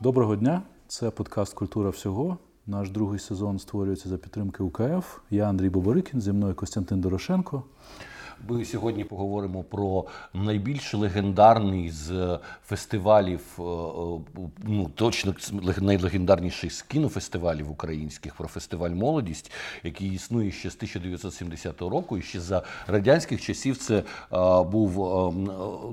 Доброго дня. Це подкаст Культура всього. Наш другий сезон створюється за підтримки УКФ. Я Андрій Боборикін, зі мною Костянтин Дорошенко. Ми сьогодні поговоримо про найбільш легендарний з фестивалів, е, е, ну точно найлегендарніший з кінофестивалів українських про фестиваль Молодість, який існує ще з 1970 року. І ще за радянських часів це е, був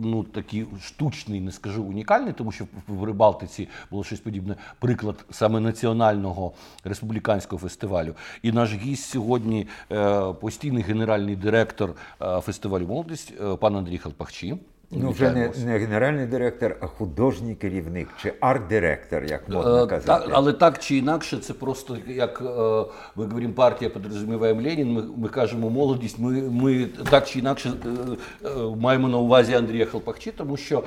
ну такий штучний, не скажу унікальний, тому що в Рибалтиці було щось подібне. Приклад саме національного республіканського фестивалю. І наш гість сьогодні постійний генеральний директор фестивалю молодість пан Андрій Халпахчі. Ну, вже не не генеральний директор, а художній керівник чи арт-директор, як можна е, казати. Так, але так чи інакше, це просто як е, ми говоримо, партія підрозуміваємо Ленін. Ми ми кажемо молодість. Ми ми так чи інакше е, маємо на увазі Андрія Халпахчі, тому що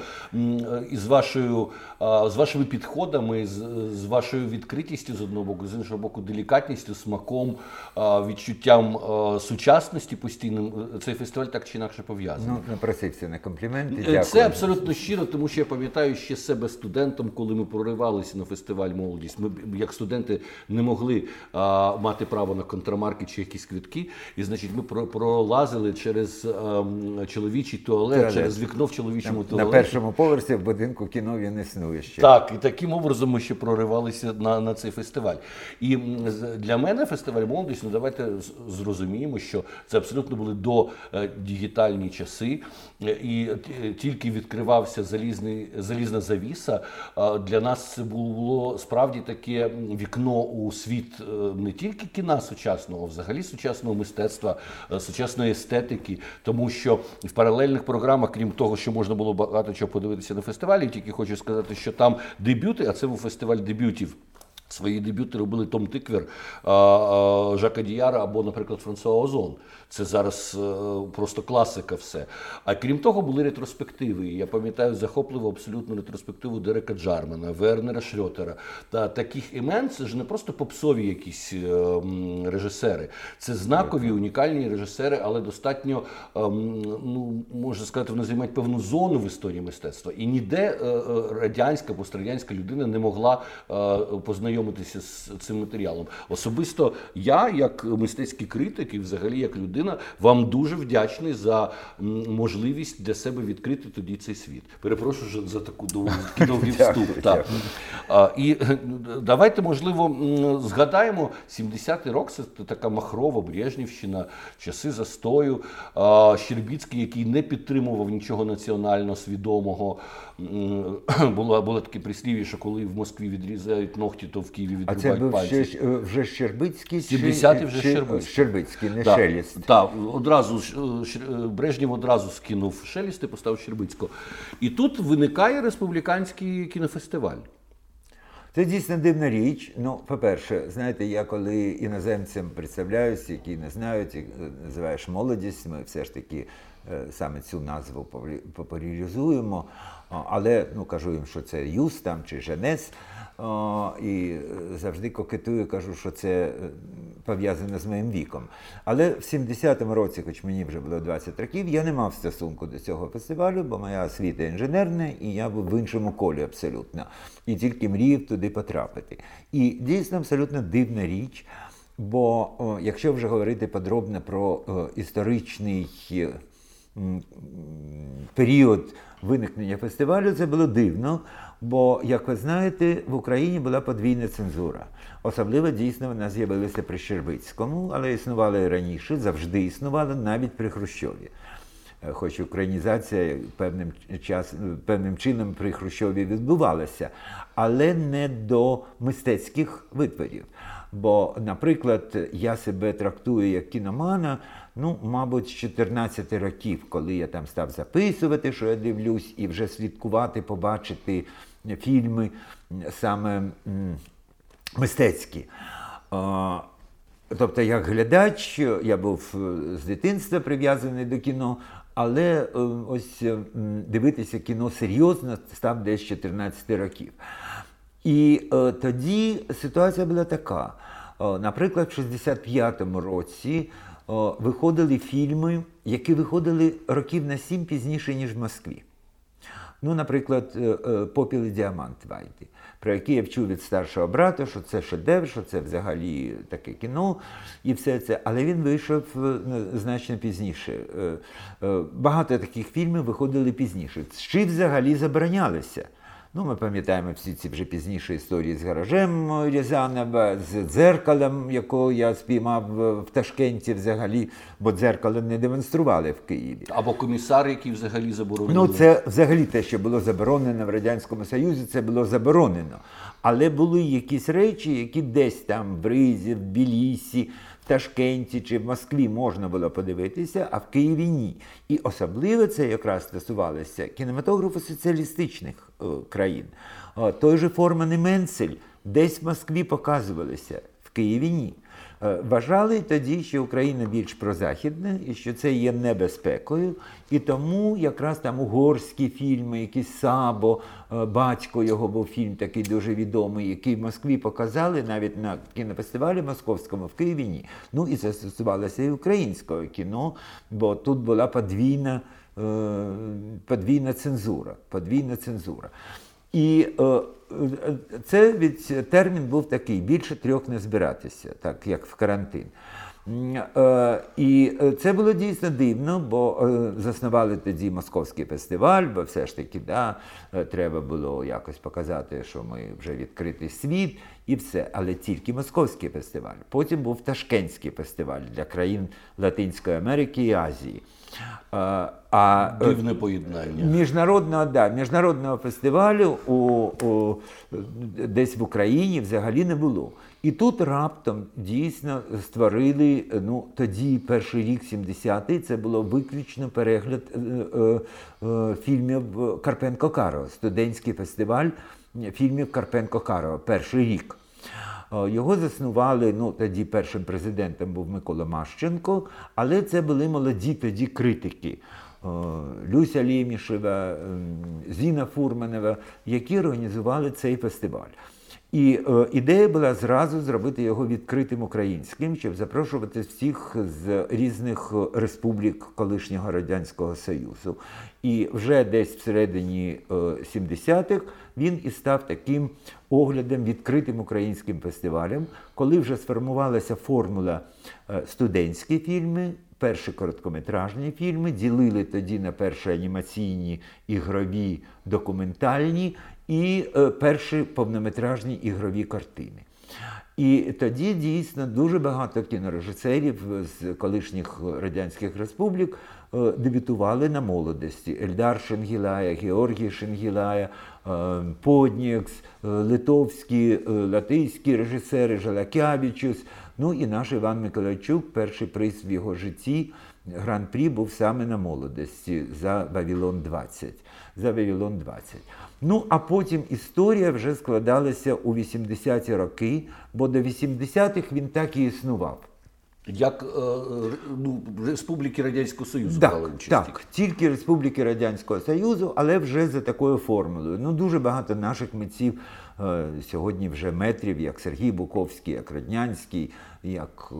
із вашою з вашими підходами, з, з вашою відкритістю з одного боку, з іншого боку, делікатністю, смаком, відчуттям сучасності постійним цей фестиваль так чи інакше пов'язаний. Ну, напросився на комплімент. Дякую. Це абсолютно щиро, тому що я пам'ятаю ще себе студентом, коли ми проривалися на фестиваль молодість. Ми як студенти не могли а, мати право на контрамарки чи якісь квитки. І значить, ми пролазили через а, ем, чоловічий туалет, туалет, через вікно в чоловічому туалеті. На першому поверсі в будинку кіно він існує ще. Так, і таким образом ми ще проривалися на на цей фестиваль. І для мене фестиваль молодість, ну давайте зрозуміємо, що це абсолютно були до е, дігітальні часи. І тільки відкривався залізний залізна завіса, для нас це було справді таке вікно у світ е, не тільки кіна сучасного, а взагалі сучасного мистецтва, е, сучасної естетики, тому що в паралельних програмах, крім того, що можна було багато чого подивитися на фестивалі, тільки хочу сказати, що там дебюти, а це був фестиваль дебютів. Свої дебюти робили Том Тиквер, Жака Діяра або, наприклад, Франсуа Озон. Це зараз е, просто класика все. А крім того, були ретроспективи. Я пам'ятаю захопливу абсолютно ретроспективу Дерека Джармана, Вернера Шрьотера. Та таких імен це ж не просто попсові якісь е, режисери, це знакові, унікальні режисери, але достатньо, ем, ну можна сказати, вони займають певну зону в історії мистецтва. І ніде е, радянська пострадянська людина не могла познайомитися з цим матеріалом. Особисто я, як мистецький критик, і взагалі як людина людина, вам дуже вдячний за можливість для себе відкрити тоді цей світ. Перепрошую за таку довгий вступ. Так. І е, давайте, можливо, згадаємо 70-й рок, це така махрова Брежнівщина, часи застою. Щербіцький, який не підтримував нічого національно свідомого. Було було таке прислів'я, що коли в Москві відрізають ногті, то в Києві відрубають пальці. А це був пальці. ще вже Щербицький? 70-й вже Щербицький. Щербицький, не да. Шеліст. Так, одразу е, е, Брежнєв одразу скинув Шеліст і поставив Щербицького. І тут виникає республіканський кінофестиваль. Це дійсно дивна річ. Ну, по-перше, знаєте, я коли іноземцям представляюся, які не знають, е, називаєш молодість, ми все ж таки саме цю назву популяризуємо. Але ну, кажу їм, що це Юс там чи Женес. І завжди кокетую, кажу, що це пов'язано з моїм віком. Але в 70-му році, хоч мені вже було 20 років, я не мав стосунку до цього фестивалю, бо моя освіта інженерна, і я був в іншому колі абсолютно. І тільки мріяв туди потрапити. І дійсно абсолютно дивна річ. Бо о, якщо вже говорити подробно про о, історичний м, період виникнення фестивалю, це було дивно. Бо, як ви знаєте, в Україні була подвійна цензура. Особливо дійсно вона з'явилася при Щербицькому, але існувала і раніше, завжди існувала навіть при Хрущові. Е, хоч українізація певним час, певним чином при Хрущові відбувалася, але не до мистецьких витворів. Бо, наприклад, я себе трактую як кіномана, ну, мабуть, з 14 років, коли я там став записувати, що я дивлюсь, і вже слідкувати, побачити фільми саме мистецькі. Тобто, як глядач, я був е, з дитинства прив'язаний до кіно, але е, ось дивитися кіно серйозно став десь 14 років. І е, тоді ситуація була така. Наприклад, в 65-му році виходили фільми, які виходили років на сім пізніше, ніж в Москві. Ну, наприклад, е, е, попіл і діамант Вайди, про який я вчув від старшого брата, що це шедевр, що це взагалі таке кіно і все це. Але він вийшов е, значно пізніше. Багато таких фільмів виходили пізніше. Чи взагалі заборонялися? Ну, Ми пам'ятаємо всі ці вже пізніші історії з гаражем Рязанова, з дзеркалем, якого я спіймав в Ташкенті взагалі, бо дзеркало не демонстрували в Києві. Або комісар, який взагалі заборонений. Ну, це взагалі те, що було заборонено в Радянському Союзі, це було заборонено. Але були якісь речі, які десь там в Ризі, в Білісі, Ташкенті чи в Москві можна було подивитися, а в Києві ні. І особливо це якраз стосувалося кінематографу соціалістичних е, країн. Е, той же Форман і Менцель десь в Москві показувалися, в Києві ні. Е, вважали тоді, що Україна більш прозахідна і що це є небезпекою. І тому якраз там угорські фільми, якісь Сабо, е, батько його був фільм такий дуже відомий, який в Москві показали навіть на кінофестивалі Московському в Києві. ні. Ну і це стосувалося і українського кіно, бо тут була подвійна, е, подвійна цензура. Подвійна цензура. І це від термін був такий: більше трьох не збиратися, так як в карантин. Е, і це було дійсно дивно, бо е, заснували тоді московський фестиваль, бо все ж таки да, е, треба було якось показати, що ми вже відкритий світ і все. Але тільки московський фестиваль. Потім був Ташкентський фестиваль для країн Латинської Америки і Азії. А Дивне поєднання. Міжнародного да, міжнародного фестивалю у, у, десь в Україні взагалі не було. І тут раптом дійсно створили ну, тоді перший рік 70-й, це було виключно перегляд е, е, е, фільмів Карпенко Каро, студентський фестиваль фільмів Карпенко Каро, перший рік. Його заснували, ну тоді першим президентом був Микола Мащенко, але це були молоді тоді критики. Люся Лємішева, Зіна Фурманова, які організували цей фестиваль. І е, ідея була зразу зробити його відкритим українським, щоб запрошувати всіх з різних республік колишнього радянського союзу. І вже десь всередині е, 70-х він і став таким оглядом відкритим українським фестивалем, коли вже сформувалася формула е, студентські фільми. Перші короткометражні фільми ділили тоді на перші анімаційні, ігрові, документальні і е, перші повнометражні ігрові картини. І тоді дійсно дуже багато кінорежисерів з колишніх радянських республік е, дебютували на молодості. Ельдар Шенгілая, Георгій Шенгілая, е, Поднікс, литовські, латиські режисери Жалакявічус. Ну і наш Іван Миколайчук, перший приз в його житті. Гран-прі був саме на молодості за Вавилон 20. За Вавилон 20. Ну, а потім історія вже складалася у 80-ті роки, бо до 80-х він так і існував. Як е, ну, Республіки Радянського Союзу так, брали участь? Так, тільки Республіки Радянського Союзу, але вже за такою формулою. Ну, Дуже багато наших митців е, сьогодні вже метрів, як Сергій Буковський, як Роднянський, як е,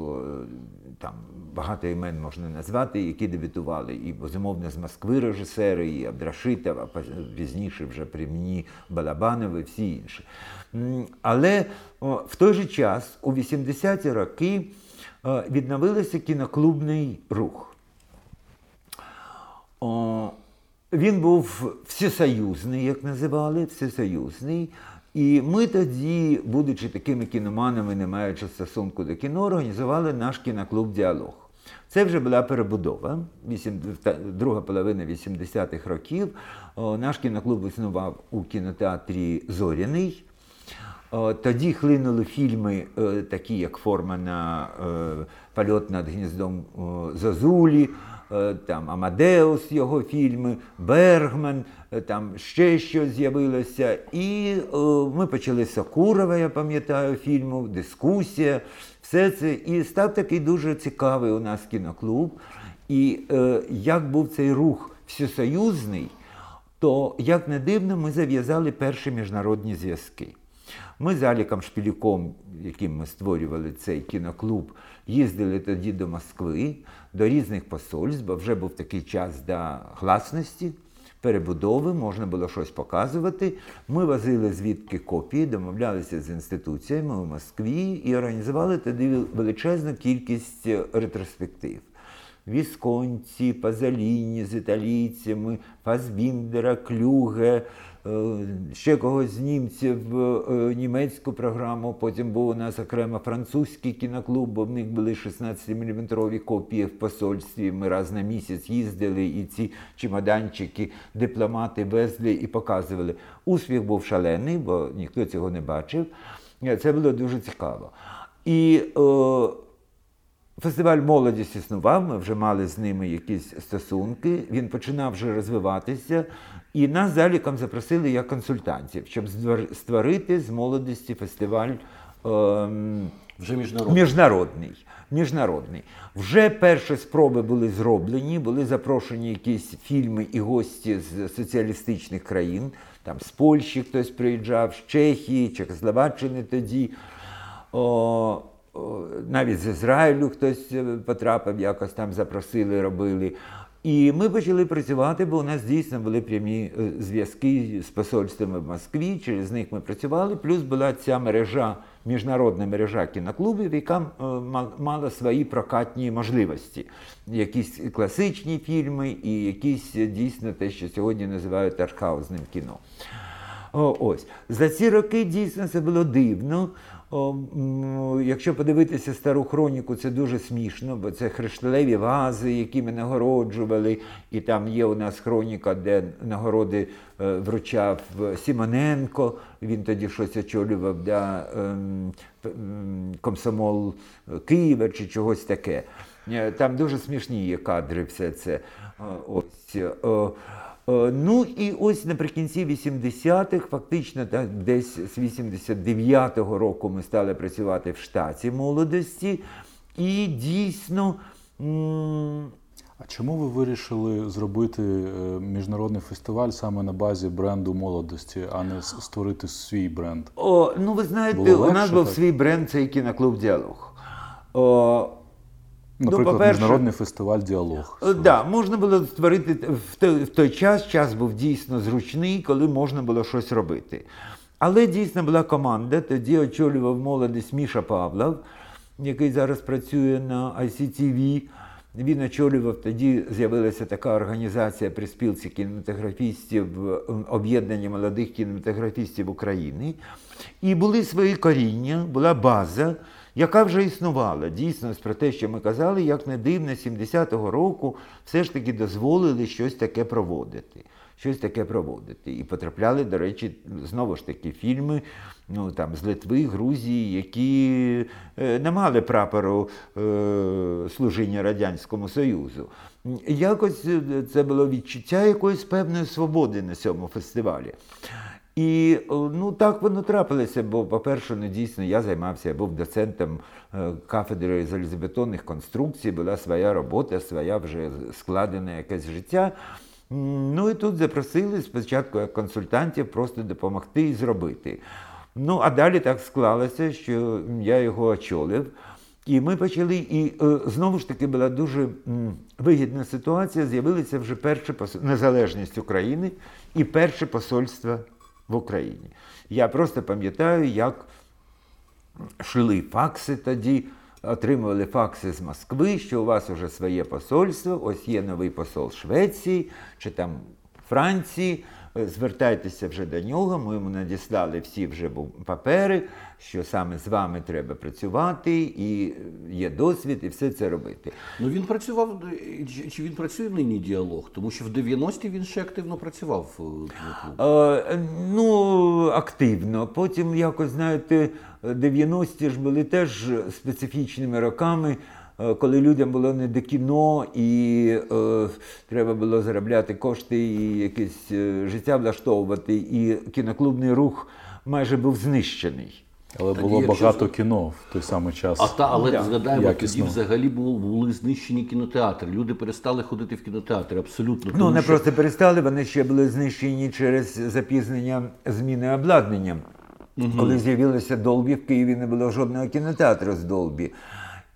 там багато імен можна назвати, які дебютували. І, безумовно, з Москви режисери, і Абдрашитов, а пізніше вже при мені Балабанови, всі інші. Але в той же час, у 80-ті роки, Е, відновився кіноклубний рух. Він був всесоюзний, як називали, всесоюзний. І ми тоді, будучи такими кіноманами, не маючи стосунку до кіно, організували наш кіноклуб Діалог. Це вже була перебудова, друга половина 80-х років. Наш кіноклуб існував у кінотеатрі Зоряний. Тоді хлинули фільми, е, такі як форма на е, польот над гніздом Зазулі, там Амадеус, його фільми, Бергман, там ще щось з'явилося. І ми почали Сокурова, я пам'ятаю, фільму, дискусія, все це. І став такий дуже цікавий у нас кіноклуб. І як був цей рух всесоюзний, то як не дивно, ми зав'язали перші міжнародні зв'язки. Ми з Аліком Шпіліком, яким ми створювали цей кіноклуб, їздили тоді до Москви, до різних посольств, бо вже був такий час до гласності. перебудови, можна було щось показувати. Ми возили звідки копії, домовлялися з інституціями у Москві і організували тоді величезну кількість ретроспектив. Вісконці, Пазаліні з італійцями, Фасбіндера, Клюге, е, ще когось з німців, е, німецьку програму. Потім був у нас окремо французький кіноклуб, бо в них були 16-мм копії в посольстві. Ми раз на місяць їздили і ці чемоданчики, дипломати везли і показували. Успіх був шалений, бо ніхто цього не бачив. Е, Це було дуже цікаво. І е, Фестиваль молодість існував, ми вже мали з ними якісь стосунки. Він починав вже розвиватися, і нас заліком запросили як консультантів, щоб створити з молодості фестиваль ем, Вже міжнародний. міжнародний. Міжнародний. Вже перші спроби були зроблені, були запрошені якісь фільми і гості з соціалістичних країн. Там з Польщі хтось приїжджав, з Чехії, Чехословаччини тоді. О, о, навіть з Ізраїлю хтось е, потрапив, якось там запросили, робили. І ми почали працювати, бо у нас дійсно були прямі е, зв'язки з посольствами в Москві. Через них ми працювали. Плюс була ця мережа, міжнародна мережа кіноклубів, яка е, мала свої прокатні можливості. Якісь класичні фільми і якісь дійсно те, що сьогодні називають артхаузним кіно. О, ось. За ці роки дійсно це було дивно. Якщо подивитися стару хроніку, це дуже смішно, бо це хрешталеві вази, які ми нагороджували. І там є у нас хроніка, де нагороди е, вручав Сімоненко. Він тоді щось очолював да, ем, комсомол Києва чи чогось таке. Е, Там дуже смішні є кадри, все це. Е, Ось. Е, Ну і ось наприкінці 80-х, фактично так, десь з 89-го року ми стали працювати в штаті молодості. І дійсно. А чому ви вирішили зробити е, міжнародний фестиваль саме на базі бренду молодості, а не створити свій бренд? О, ну ви знаєте, Було у нас легше був так? свій бренд, це кіноклуб Діалог. О, Наприклад, Ну, міжнародний фестиваль діалог. Е, Да, можна було створити в той, в той час. Час був дійсно зручний, коли можна було щось робити. Але дійсно була команда. Тоді очолював молодість Міша Павлов, який зараз працює на ICTV. Він очолював тоді з'явилася така організація при спілці кінематографістів, е, об'єднання молодих кінематографістів України. І були свої коріння, була база, яка вже існувала. Дійсно, про те, що ми казали, як не дивно, 70-го року все ж таки дозволили щось таке проводити. Щось таке проводити. І потрапляли, до речі, знову ж таки, фільми ну, там, з Литви, Грузії, які е, не мали прапору е, служіння Радянському Союзу. Якось е, це було відчуття якоїсь певної свободи на цьому фестивалі. І ну так воно трапилося, бо, по-перше, ну дійсно я займався, я був доцентом е, кафедри залізобетонних конструкцій, була своя робота, своя вже складена якесь життя. Ну і тут запросили спочатку як консультантів просто допомогти і зробити. Ну, а далі так склалося, що я його очолив. І ми почали, і е, знову ж таки була дуже вигідна ситуація. З'явилися вже перше незалежність України і перше посольство в Україні. Я просто пам'ятаю, як шли факси тоді, отримували факси з Москви, що у вас вже своє посольство, ось є новий посол Швеції чи там Франції. Звертайтеся вже до нього. Ми йому надіслали всі вже папери, що саме з вами треба працювати, і є досвід, і все це робити. Ну він працював е, чи- він працює нині діалог? Тому що в 90-ті він ще активно працював. е. Е, ну, активно. Потім, якось, знаєте, 90-ті ж були теж специфічними роками, е, коли людям було не до кіно, і е, треба було заробляти кошти і якесь е, життя влаштовувати. І кіноклубний рух майже був знищений. Але Тоді, було багато з- кіно в той самий час. А та, але Да. згадаємо, Якісно. тоді взагалі були, були знищені кінотеатри. Люди перестали ходити в кінотеатри, абсолютно. Ну, тому не що- просто перестали, вони ще були знищені через запізнення зміни обладнання. Коли з'явилося Долбі, в Києві не було жодного кінотеатру з Долбі.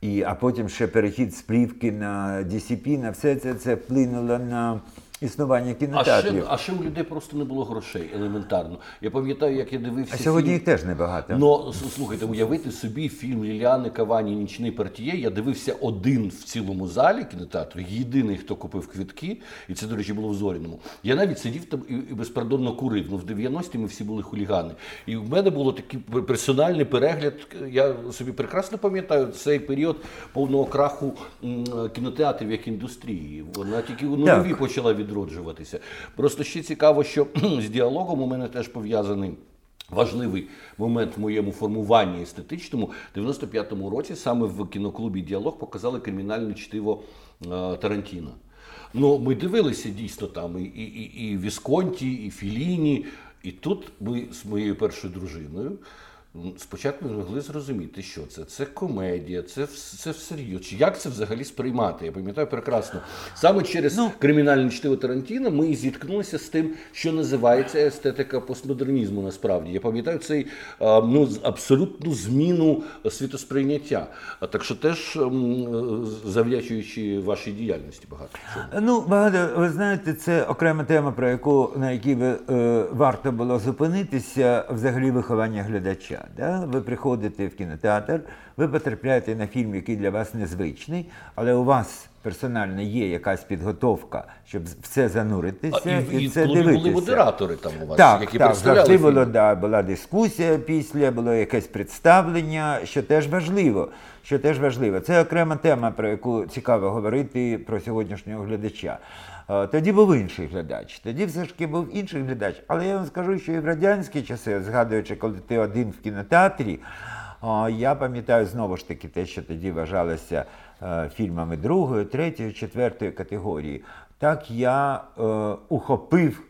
І, а потім ще перехід з плівки на DCP, на все це, це вплинуло на існування кінотеатрів. а ще у людей просто не було грошей елементарно. Я пам'ятаю, як я дивився. А сьогодні фільм... їх теж небагато. Ну, слухайте, уявити собі фільм Ліліани Кавані Нічний партіє. Я дивився один в цілому залі кінотеатру, єдиний, хто купив квитки, і це, до речі, було в Зоріному. Я навіть сидів там і, безпардонно курив. Ну, в 90-ті ми всі були хулігани. І в мене було такий персональний перегляд. Я собі прекрасно пам'ятаю цей період повного краху кінотеатрів як індустрії. Вона тільки у нульові почала відроджуватися. Просто ще цікаво, що з діалогом у мене теж пов'язаний. Важливий момент в моєму формуванні естетичному в 95-му році саме в кіноклубі Діалог показали кримінальне чтиво е, Тарантіна. Ну, ми дивилися дійсно там і, і, і, Вісконті, і Філіні. І тут ми з моєю першою дружиною спочатку не могли зрозуміти, що це. Це комедія, це, це всерйоз. Як це взагалі сприймати? Я пам'ятаю прекрасно. Саме через кримінальне чтиво Тарантіна ми і зіткнулися з тим, що називається естетика постмодернізму. Насправді я пам'ятаю цей ну абсолютну зміну світосприйняття. А так що теж завдячуючи вашій діяльності багато. чому. Ну, багато, ви знаєте, це окрема тема, про яку на якій би е, варто було зупинитися, взагалі виховання глядача. Да? Ви приходите в кінотеатр, ви потрапляєте на фільм, який для вас незвичний, але у вас персонально є якась підготовка, щоб в це зануритися А, і, і, і це дивитися. були модератори там у вас, Так, які так, представляли завжди фільм. було, да, була дискусія після, було якесь представлення, що теж важливо. Що теж важливо. Це окрема тема, про яку цікаво говорити про сьогоднішнього глядача. Е, Тоді був інший глядач, тоді все ж таки був інший глядач. Але я вам скажу, що і в радянські часи, згадуючи, коли ти один в кінотеатрі, Я пам'ятаю знову ж таки те, що тоді вважалося е, фільмами другої, третьої, четвертої категорії. Так я е, ухопив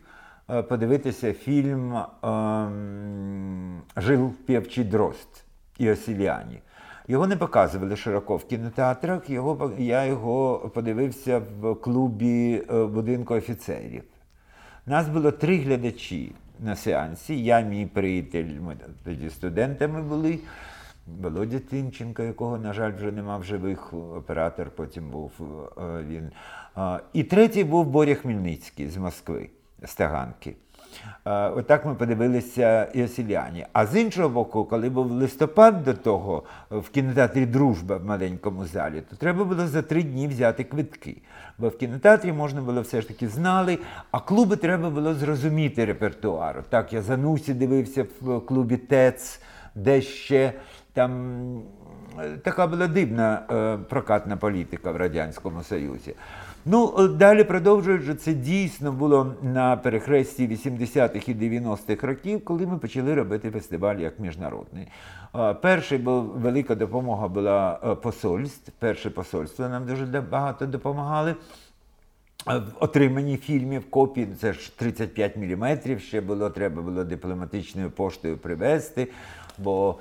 е, подивитися фільм ем, Жил півчий дрозд Іосіліані. Його не показували широко в кінотеатрах. Його, я його подивився в клубі е, будинку офіцерів. Нас було три глядачі на сеансі. Я, мій приятель, ми тоді студентами були. Володя Тимченко, якого, на жаль, вже нема в живих, оператор потім був е, він. І третій був Боря Хмельницький з Москви, з Таганки. Е, Отак ми подивилися Іосіліані. А з іншого боку, коли був листопад до того в кінотеатрі Дружба в маленькому залі, то треба було за три дні взяти квитки. Бо в кінотеатрі можна було все ж таки знали, а клуби треба було зрозуміти репертуар. Так, я Занусі дивився в клубі ТЕЦ, де ще там е, така була дивна е, прокатна політика в Радянському Союзі. Ну, е, далі продовжуючи, це дійсно було на перехресті 80-х і 90-х років, коли ми почали робити фестиваль як міжнародний. Е, Перший був велика допомога була е, посольств. Перше посольство нам дуже багато допомагали. В отриманні фільмів копій, це ж 35 мм, ще було, треба було дипломатичною поштою привезти, бо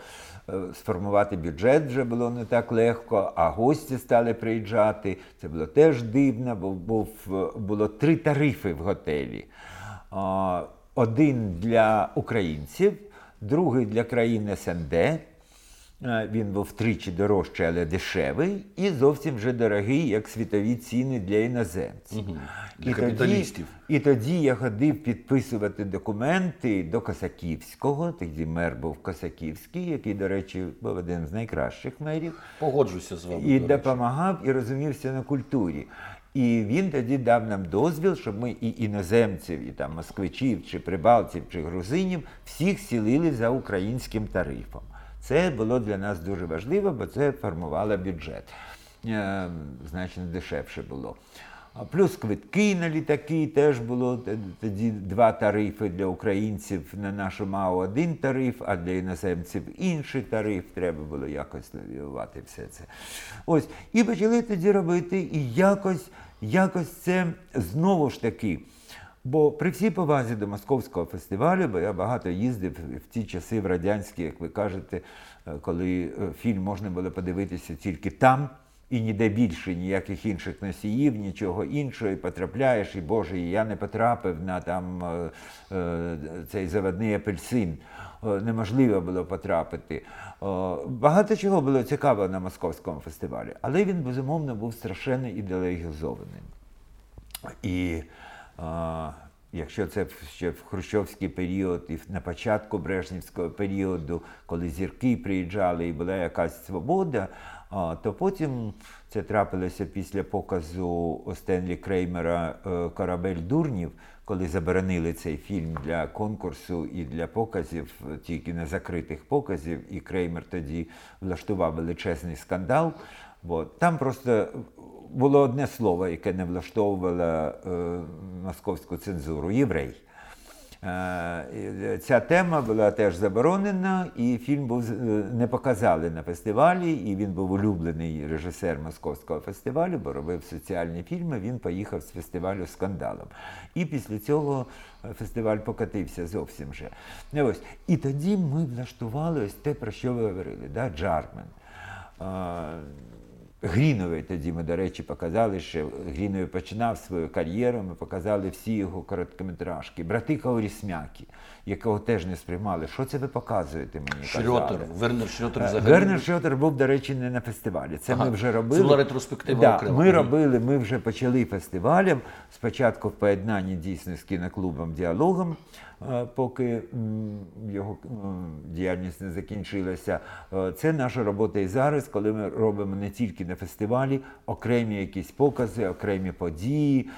сформувати бюджет вже було не так легко, а гості стали приїжджати. Це було теж дивно, бо був, е, було три тарифи в готелі. Один для українців, другий для країн СНД. Е, Він був втричі дорожчий, але дешевий, і зовсім вже дорогий, як світові ціни для іноземців. Для і, капіталістів. Тоді, і тоді я ходив підписувати документи до Косаківського. Тоді мер був Косаківський, який, до речі, був один з найкращих мерів Погоджуся з вами. і до речі. допомагав і розумівся на культурі. І він тоді дав нам дозвіл, щоб ми і іноземців, і там москвичів, чи прибалтів, чи грузинів всіх сілили за українським тарифом. Це було для нас дуже важливо, бо це формувало бюджет. Е, Значно дешевше було. Плюс квитки на літаки теж було тоді два тарифи для українців на нашу МАО один тариф, а для іноземців інший тариф. Треба було якось навіювати все це. Ось. І почали тоді робити, і якось, якось це знову ж таки. Бо при всій повазі до московського фестивалю, бо я багато їздив в ті часи в радянські, як ви кажете, е, коли е, фільм можна було подивитися тільки там, і ніде більше ніяких інших носіїв, нічого іншого, і потрапляєш, і Боже, і я не потрапив на там е, цей заводний апельсин. Неможливо було потрапити. Багато чого було цікавого на московському фестивалі, але він безумовно був страшенно ідеологізованим. І Якщо це ще в Хрущовський період і на початку Брежнівського періоду, коли зірки приїжджали і була якась свобода, то потім це трапилося після показу Стенлі Креймера е, Корабель дурнів, коли заборонили цей фільм для конкурсу і для показів, тільки не закритих показів, і Креймер тоді влаштував величезний скандал. Бо там просто було одне слово, яке не влаштовувало е, московську цензуру єврей. Е, ця тема була теж заборонена, і фільм був е, не показали на фестивалі, і він був улюблений режисер московського фестивалю, бо робив соціальні фільми. Він поїхав з фестивалю скандалом. І після цього фестиваль покатився зовсім вже. Ось. І тоді ми влаштували ось те, про що ви говорили, да? Джармен. Гріновий тоді ми, до речі, показали, що Гріновий починав свою кар'єру, ми показали всі його короткометражки. Брати Каурісмякі, якого теж не сприймали. Що це ви показуєте мені? Шрьотер, Вернер Шрьотер е, взагалі. Вернер Шрьотер був, до речі, не на фестивалі. Це ага. ми вже робили. Це була ретроспектива да. Ми робили, ми вже почали фестивалем. Спочатку в поєднанні дійсно з кіноклубом діалогом. Е, поки його діяльність не закінчилася. Е, це наша робота і зараз, коли ми робимо не тільки на фестивалі, окремі якісь покази, окремі події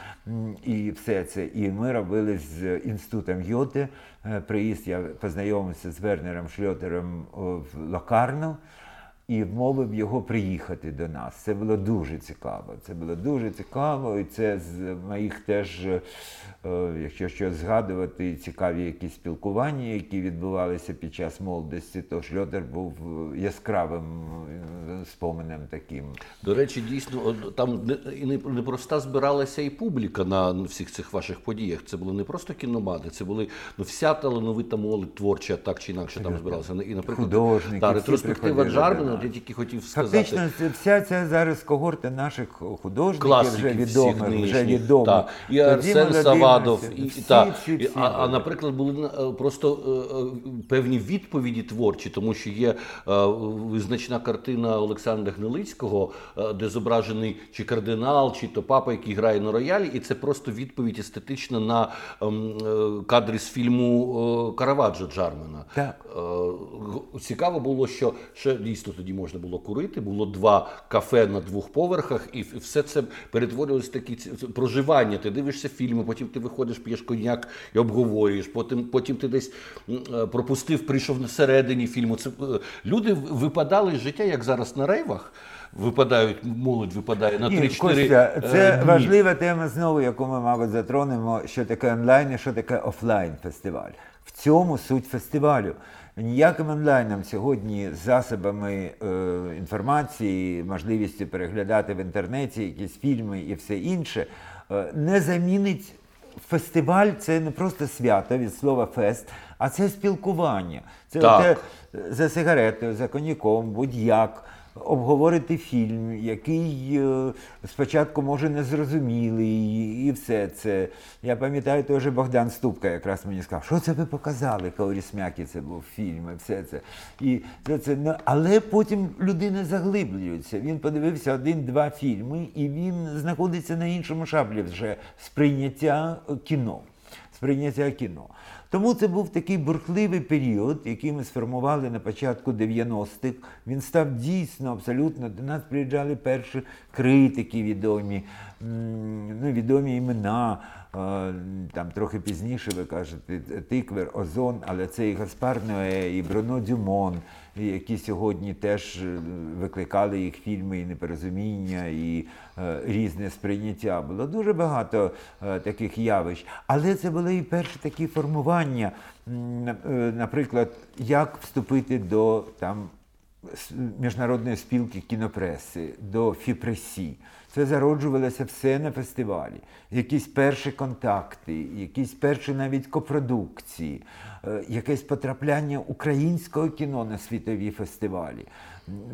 і все це. І ми робили з інститутом Йоти е, приїзд. Я познайомився з Вернером Шльотером в Локарну і вмовив його приїхати до нас. Це було дуже цікаво. Це було дуже цікаво, і це з моїх теж, е, якщо щось згадувати, цікаві якісь спілкування, які відбувалися під час молодості, то Шльотер був яскравим е, споменем таким. До речі, дійсно, там і не проста збиралася і публіка на всіх цих ваших подіях. Це були не просто кіномати, це були ну, вся талановита молодь творча, так чи інакше там збиралася. І, наприклад, Художники, та, ретроспектива Джармена от я тільки хотів сказати. Фактично, вся ця зараз когорта наших художників Класиків вже відомих, всіх вже відомих. Та. І Арсен Савадов, і, всі, та. всі, всі, а, а, наприклад, були е, просто е, е, певні відповіді творчі, тому що є визначна картина Олександра Гнилицького, де зображений чи кардинал, чи то папа, який грає на роялі, і це просто відповідь естетична на ем, кадри з фільму Караваджо Джармена. Так. Цікаво було, що ще дійсно тоді можна було курити. Було два кафе на двох поверхах, і все це перетворювалося в такі проживання. Ти дивишся фільми, потім ти виходиш, п'єш коньяк і обговорюєш. Потім потім ти десь е, пропустив, прийшов на середині фільму. Це е, люди випадали з життя, як зараз на рейвах. Випадають, молодь випадає на 3-4 Костя, е, Це дні. важлива тема знову, яку ми, мабуть, затронемо, що таке онлайн і що таке офлайн фестиваль. В цьому суть фестивалю. Ніяким онлайном сьогодні засобами е, інформації, можливістю переглядати в інтернеті якісь фільми і все інше, е, не замінить фестиваль. Це не просто свято від слова фест, а це спілкування. Це так. за сигаретою, за коньяком, будь-як обговорити фільм, який е, спочатку може незрозумілий, і все це. Я пам'ятаю, теж Богдан Ступка якраз мені сказав, що це ви показали, коли Смякі це був фільм, і все це. І це, це. Ну, але потім людина заглиблюється. Він подивився один-два фільми, і він знаходиться на іншому шаблі вже сприйняття кіно. Сприйняття кіно. Тому це був такий бурхливий період, який ми сформували на початку 90-х. Він став дійсно абсолютно. До нас приїжджали перші критики відомі, ну, відомі імена. Там трохи пізніше ви кажете Тиквер, Озон, але це і Гаспар Ноє, і Бруно Дюмон, які сьогодні теж е, викликали їх фільми і непорозуміння, і е, різне сприйняття. Було дуже багато е, таких явищ. Але це були і перші такі формування, наприклад, як вступити до там. Міжнародної спілки кінопреси, до Фіпресі. Це зароджувалося все на фестивалі. Якісь перші контакти, якісь перші навіть копродукції, е, якесь потрапляння українського кіно на світові фестивалі.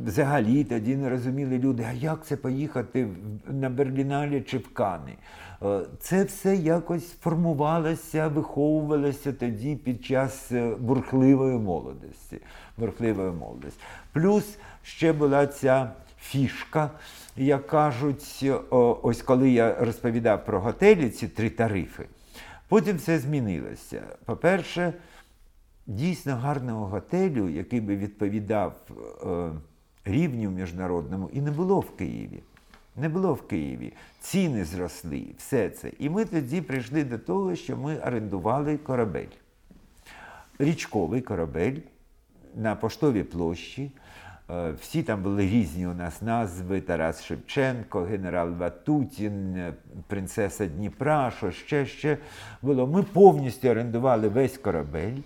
Взагалі тоді не розуміли люди, а як це поїхати на Берліналі чи в Кани. Е, це все якось формувалося, виховувалося тоді під час е, бурхливої молодості. Бурхливої молодості. Плюс ще була ця фішка, як кажуть, ось коли я розповідав про готелі, ці три тарифи. Потім все змінилося. По-перше, дійсно гарного готелю, який би відповідав е, рівню міжнародному, і не було в Києві. Не було в Києві. Ціни зросли, все це. І ми тоді прийшли до того, що ми орендували корабель. Річковий корабель на поштовій площі. Е, Всі там були різні у нас назви: Тарас Шевченко, генерал Ватутін, е, принцеса Дніпра, що ще ще було. Ми повністю орендували весь корабель.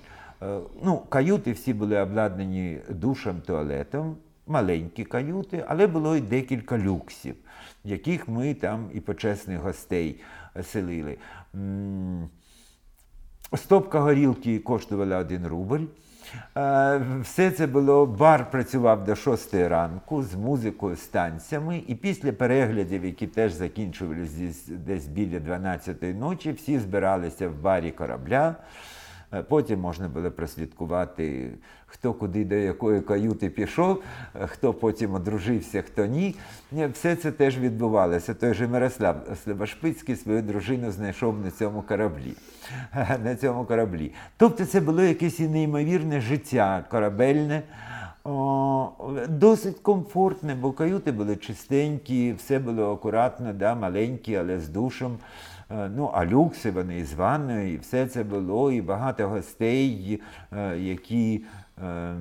Е, Ну, каюти всі були обладнані душем, туалетом, маленькі каюти, але було й декілька люксів, в яких ми там і почесних гостей селили. Стопка горілки коштувала 1 рубль. Е, Все це було, бар працював до 6 ранку з музикою, з танцями. І після переглядів, які теж закінчувалися десь, біля 12 ночі, всі збиралися в барі корабля. Е, Потім можна було прослідкувати, хто куди до якої каюти пішов, е, хто потім одружився, хто ні. Все це теж відбувалося. Той же Мирослав Слобошпицький свою дружину знайшов на цьому кораблі. На цьому кораблі. Тобто це було якесь і неймовірне життя корабельне. О, досить комфортне, бо каюти були чистенькі, все було акуратно, да, маленькі, але з душем. Е, Ну, а люкси вони і з ванною, і все це було, і багато гостей, е, які е,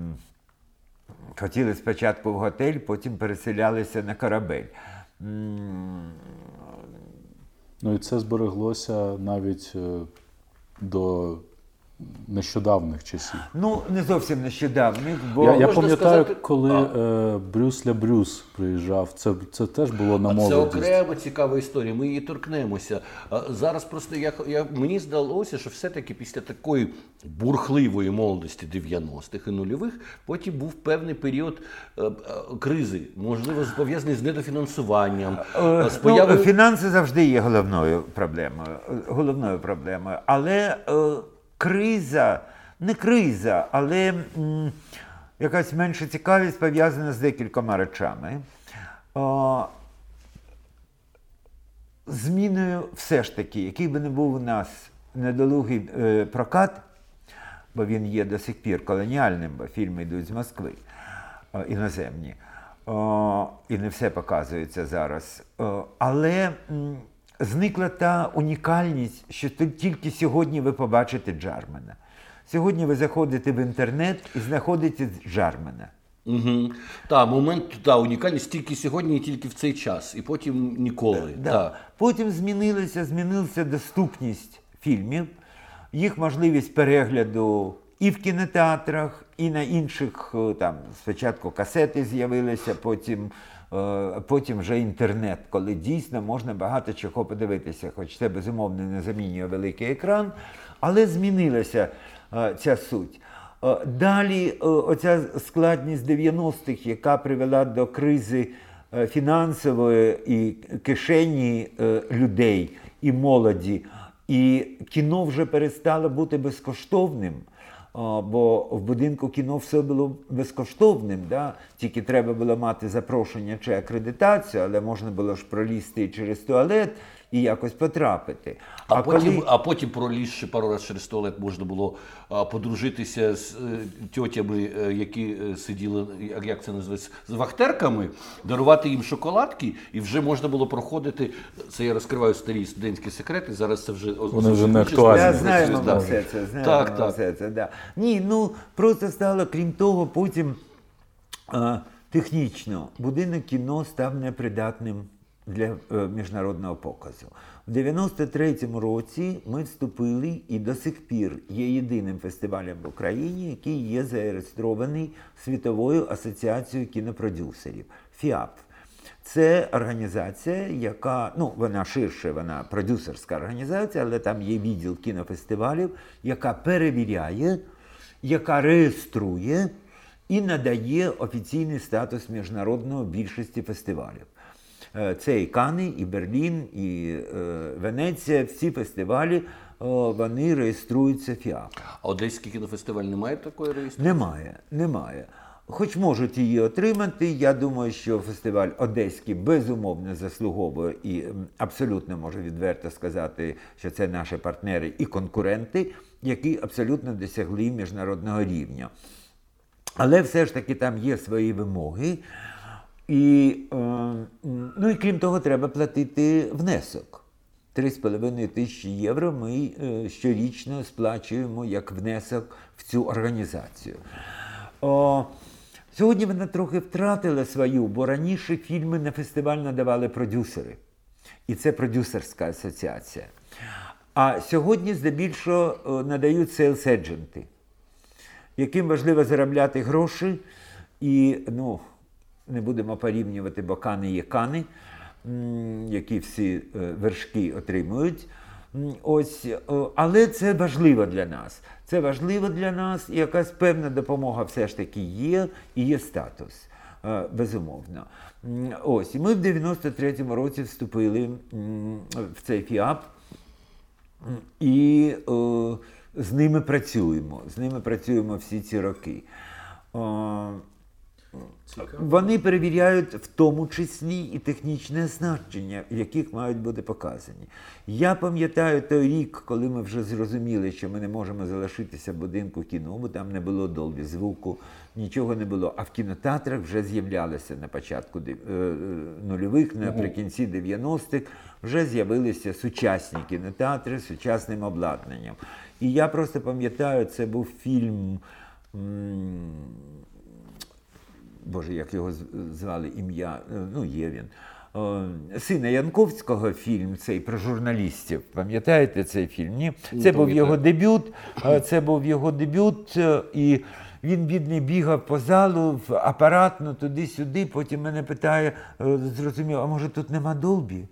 хотіли спочатку в готель, потім переселялися на корабель. Ну і це збереглося навіть е, до нещодавних часів. Ну, не зовсім нещодавних, бо я я пам'ятаю, сказати- коли е, Брюс Ля Брюс приїжджав, це, це теж було на А це молодість. окрема цікава історія. Ми її торкнемося. Зараз просто я, я мені здалося, що все-таки після такої бурхливої молодості 90-х і нульових потім був певний період е, е, кризи, можливо, пов'язаний з недофінансуванням, Е, е, з появою Ну, фінанси завжди є головною проблемою. Головною проблемою. Але е, криза, не криза, але м, якась менша цікавість пов'язана з декількома речами. Е, зміною все ж таки, який би не був у нас недолугий е, прокат, бо він є до сих пір колоніальним, бо фільми йдуть з Москви е, іноземні. О, і не все показується зараз. О, але зникла та унікальність, що тільки сьогодні ви побачите Джармена. Сьогодні ви заходите в інтернет і знаходите Джармена. Угу. Та момент та унікальність тільки сьогодні і тільки в цей час, і потім ніколи. Да. Та. Потім змінилася, змінилася доступність фільмів, їх можливість перегляду і в кінотеатрах, і на інших е, там спочатку касети з'явилися, потім, потім вже інтернет, коли дійсно можна багато чого подивитися. Хоч це безумовно не замінює великий екран, але змінилася е, ця суть. Е, Далі е, оця складність 90-х, яка привела до кризи е, фінансової і кишені е, людей і молоді. І кіно вже перестало бути безкоштовним. Бо в будинку кіно все було безкоштовним, да? тільки треба було мати запрошення чи акредитацію, але можна було ж пролізти через туалет і якось потрапити. А, потім, а потім, пролізши пару разів через туалет, можна було а, подружитися з е, тьотями, е, які е, сиділи, як, як це називається, з вахтерками, дарувати їм шоколадки, і вже можна було проходити. Це я розкриваю старі студентські секрети. Зараз це вже Вони вже не актуальні. Да, знаємо Да. все це. Знаємо Так, так. все це. Да. Ні, ну просто стало, крім того, потім а, технічно будинок кіно став непридатним для е, міжнародного показу. В 93-му році ми вступили і до сих пір є єдиним фестивалем в Україні, який є зареєстрований Світовою асоціацією кінопродюсерів ФІАП. Це організація, яка ну вона ширше, вона продюсерська організація, але там є відділ кінофестивалів, яка перевіряє, яка реєструє і надає офіційний статус міжнародного більшості фестивалів. Е, Це і Кани, і Берлін, і е, Венеція. Всі фестивалі е, вони реєструються ФІАП. А Одеський кінофестиваль не має такої реєстрації? Немає, немає. хоч можуть її отримати. Я думаю, що фестиваль Одеський безумовно заслуговує і абсолютно можу відверто сказати, що це наші партнери і конкуренти, які абсолютно досягли міжнародного рівня. Але все ж таки там є свої вимоги. І, е, ну і крім того, треба платити внесок. 3,5 тисячі євро ми е, щорічно сплачуємо як внесок в цю організацію. О, сьогодні вона трохи втратила свою, бо раніше фільми на фестиваль надавали продюсери. І це продюсерська асоціація. А сьогодні здебільшого е, надають сейлс-едженти яким важливо заробляти гроші, і ну, не будемо порівнювати, бо кани є кани, які всі е, вершки отримують. Ось, е, але це важливо для нас. Це важливо для нас, і якась певна допомога все ж таки є, і є статус. е, Безумовно. Ось, і ми в 93-му році вступили в цей ФІАП. І е, з ними працюємо. З ними працюємо всі ці роки. Вони перевіряють в тому числі і технічне значення, яких мають бути показані. Я пам'ятаю той рік, коли ми вже зрозуміли, що ми не можемо залишитися в будинку кіно, бо там не було долбі звуку, нічого не було. А в кінотеатрах вже з'являлися на початку е, е, нульових, наприкінці 90-х, вже з'явилися сучасні кінотеатри з сучасним обладнанням. І я просто пам'ятаю, це був фільм. Боже, як його звали ім'я, е, ну є він. Е, Сина Янковського фільм цей про журналістів. Пам'ятаєте цей фільм? Ні? Це був його дебют. е, Це був його дебют, е, і він, бідний, бігав по залу в апаратно туди-сюди. Потім мене питає, е, зрозумів, а може тут нема долбі?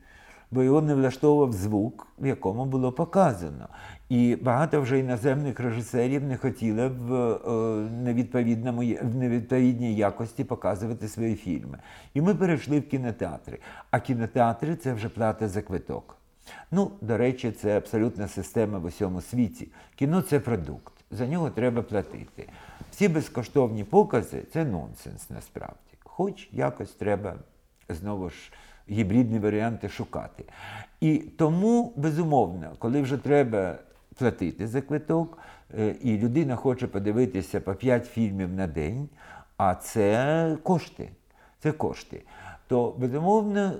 Бо його не влаштовував звук, в якому було показано. І багато вже іноземних режисерів не хотіли в е, невідповідному в невідповідній якості показувати свої фільми. І ми перейшли в кінотеатри. А кінотеатри це вже плата за квиток. Ну, до речі, це абсолютна система в усьому світі. Кіно це продукт, за нього треба платити. Всі безкоштовні покази це нонсенс насправді. Хоч якось треба знову ж гібридні варіанти шукати. І тому, безумовно, коли вже треба платити за квиток, е, і людина хоче подивитися по 5 фільмів на день, а це кошти. Це кошти. То, безумовно,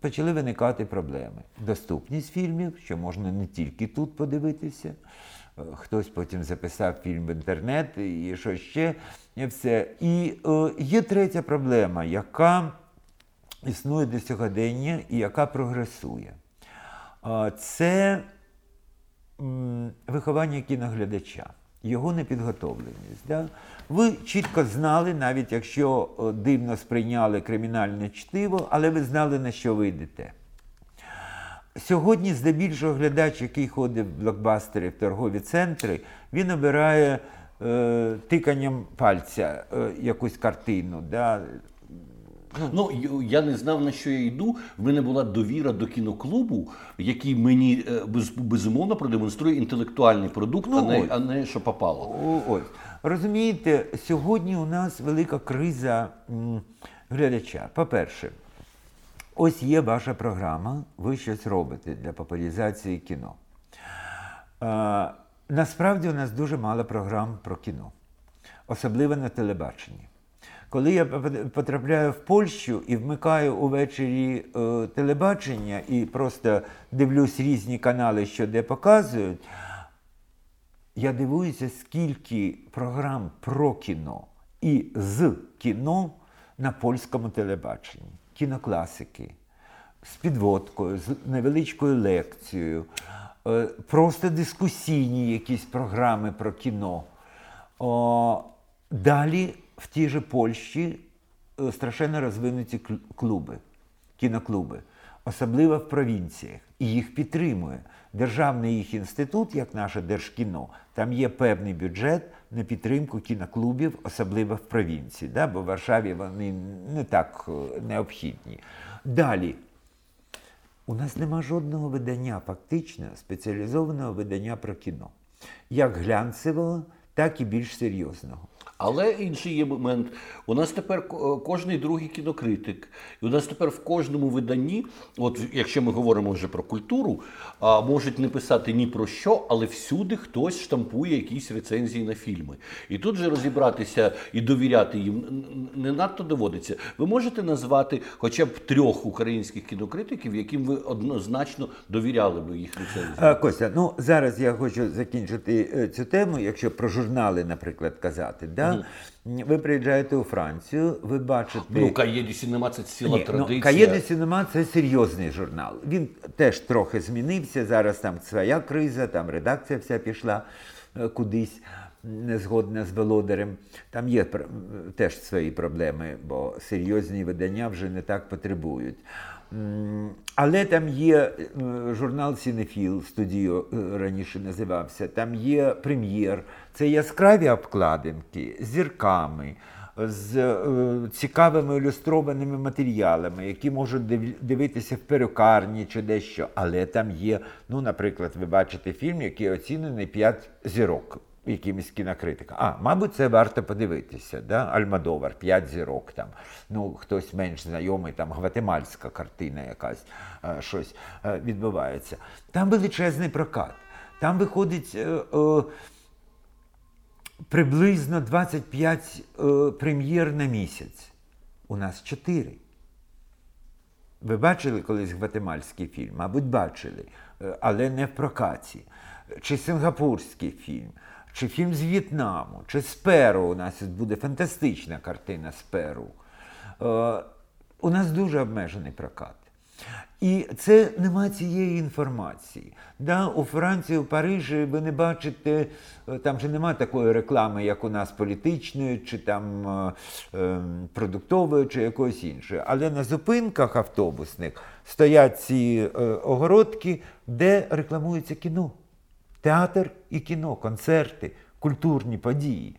почали виникати проблеми. Доступність фільмів, що можна не тільки тут подивитися. Е, Хтось потім записав фільм в інтернет і що ще і все. І е, є третя проблема, яка існує до сьогодення і яка прогресує. Це виховання кіноглядача, його непідготовленість. Да? Ви чітко знали, навіть якщо дивно сприйняли кримінальне чтиво, але ви знали, на що ви йдете. Сьогодні, здебільшого, глядач, який ходить в блокбастери, в торгові центри, він обирає е, тиканням пальця е, якусь картину. Да? Ну, я не знав, на що я йду. В мене була довіра до кіноклубу, який мені е, без, безумовно продемонструє інтелектуальний продукт, Ну, а, не, ось. а не що попало. Ось. Розумієте, сьогодні у нас велика криза глядача. По-перше, ось є ваша програма, ви щось робите для популяризації кіно. А, насправді у нас дуже мало програм про кіно, особливо на телебаченні. Коли я потрапляю в Польщу і вмикаю увечері е, телебачення і просто дивлюсь різні канали, що де показують, я дивуюся, скільки програм про кіно і з кіно на польському телебаченні. Кінокласики з підводкою, з невеличкою лекцією, е, просто дискусійні якісь програми про кіно. О, далі в тій же Польщі е, страшенно розвинуті клуби, кіноклуби, особливо в провінціях. І їх підтримує. Державний їх інститут, як наше Держкіно, там є певний бюджет на підтримку кіноклубів, особливо в провінції, да? бо в Варшаві вони не так е, необхідні. Далі. У нас нема жодного видання, фактично, спеціалізованого видання про кіно. Як глянцевого, так і більш серйозного. Але інший є момент. У нас тепер кожний другий кінокритик, і у нас тепер в кожному виданні, от якщо ми говоримо вже про культуру, а, можуть не писати ні про що, але всюди хтось штампує якісь рецензії на фільми. І тут же розібратися і довіряти їм не надто доводиться. Ви можете назвати хоча б трьох українських кінокритиків, яким ви однозначно довіряли би їх рецензії? А, Костя, ну зараз я хочу закінчити е, цю тему. Якщо про журнали, наприклад, казати, да? Ви приїжджаєте у Францію, ви бачите. Ну, Cahiers du Cinéma це ціла Ні, ну, традиція. Cahiers du Cinéma це серйозний журнал. Він теж трохи змінився. Зараз там своя криза, там редакція вся пішла е, кудись не згодна з володарем. Там є теж свої проблеми, бо серйозні видання вже не так потребують. Але там є е, журнал Ciné Live, Studio е, раніше називався, там є Première, це яскраві обкладинки з зірками з е, цікавими ілюстрованими матеріалами, які можуть дивитися в перукарні чи дещо. Але там є, ну, наприклад, ви бачите фільм, який оцінений 5 зірок якимось кінокритиком. А, мабуть, це варто подивитися. Да? Альмадовар, 5 зірок там. Ну, хтось менш знайомий, там гватемальська картина якась, е, щось е, відбувається. Там величезний прокат. Там виходить. е, приблизно 25 е, прем'єр на місяць. У нас 4. Ви бачили колись гватемальський фільм? Мабуть, бачили, але не в прокаті. Чи сингапурський фільм, чи фільм з В'єтнаму, чи з Перу. У нас буде фантастична картина з Перу. Е, у нас дуже обмежений прокат. І це нема цієї інформації. Да, у Франції, у Парижі ви не бачите, е, там же нема такої реклами, як у нас політичної, чи там е, е, продуктової, чи якоїсь іншої. Але на зупинках автобусних стоять ці е, огородки, де рекламується кіно. Театр і кіно, концерти, культурні події.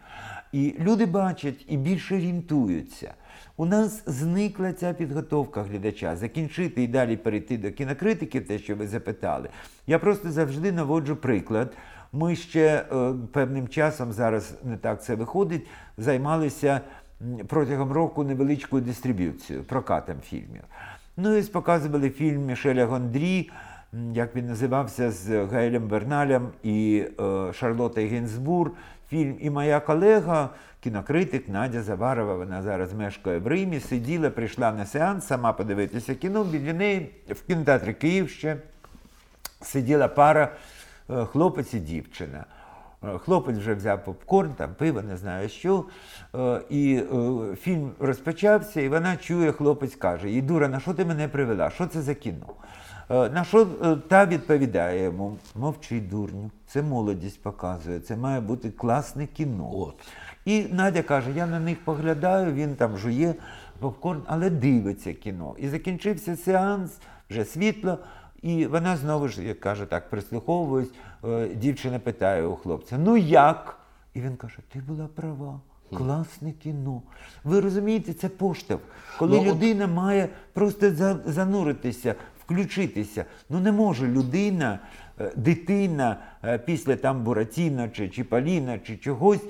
І люди бачать і більше орієнтуються. У нас зникла ця підготовка глядача. Закінчити і далі перейти до кінокритики, те, що ви запитали. Я просто завжди наводжу приклад. Ми ще е, певним часом, зараз не так це виходить, займалися протягом року невеличкою дистриб'юцією, прокатом фільмів. Ну і показували фільм Мішеля Гондрі, як він називався, з Гаелем Берналем і е, Шарлотою Гінзбур. Фільм і моя колега, кінокритик Надя Заварова, вона зараз мешкає в Римі, сиділа, прийшла на сеанс, сама подивитися кіно. Біля неї в кінотеатрі Київ ще сиділа пара е, хлопець і дівчина. Е, Хлопець вже взяв попкорн, там пиво, не знаю що. Е, І е, фільм розпочався, і вона чує, хлопець каже: їй дура, на що ти мене привела? Що це за кіно? На що та відповідає йому: мовчи, дурню, це молодість показує, це має бути класне кіно. От. І Надя каже: я на них поглядаю, він там жує попкорн, але дивиться кіно. І закінчився сеанс, вже світло. І вона знову ж, як каже, так прислуховуюсь, е, дівчина питає у хлопця: ну як? І він каже: Ти була права. Класне кіно. Ви розумієте, це поштовх. Коли Ну, от- людина має просто за- зануритися, включитися. Ну не може людина, е, дитина е, після там Буратіна чи Чіпаліна чи чогось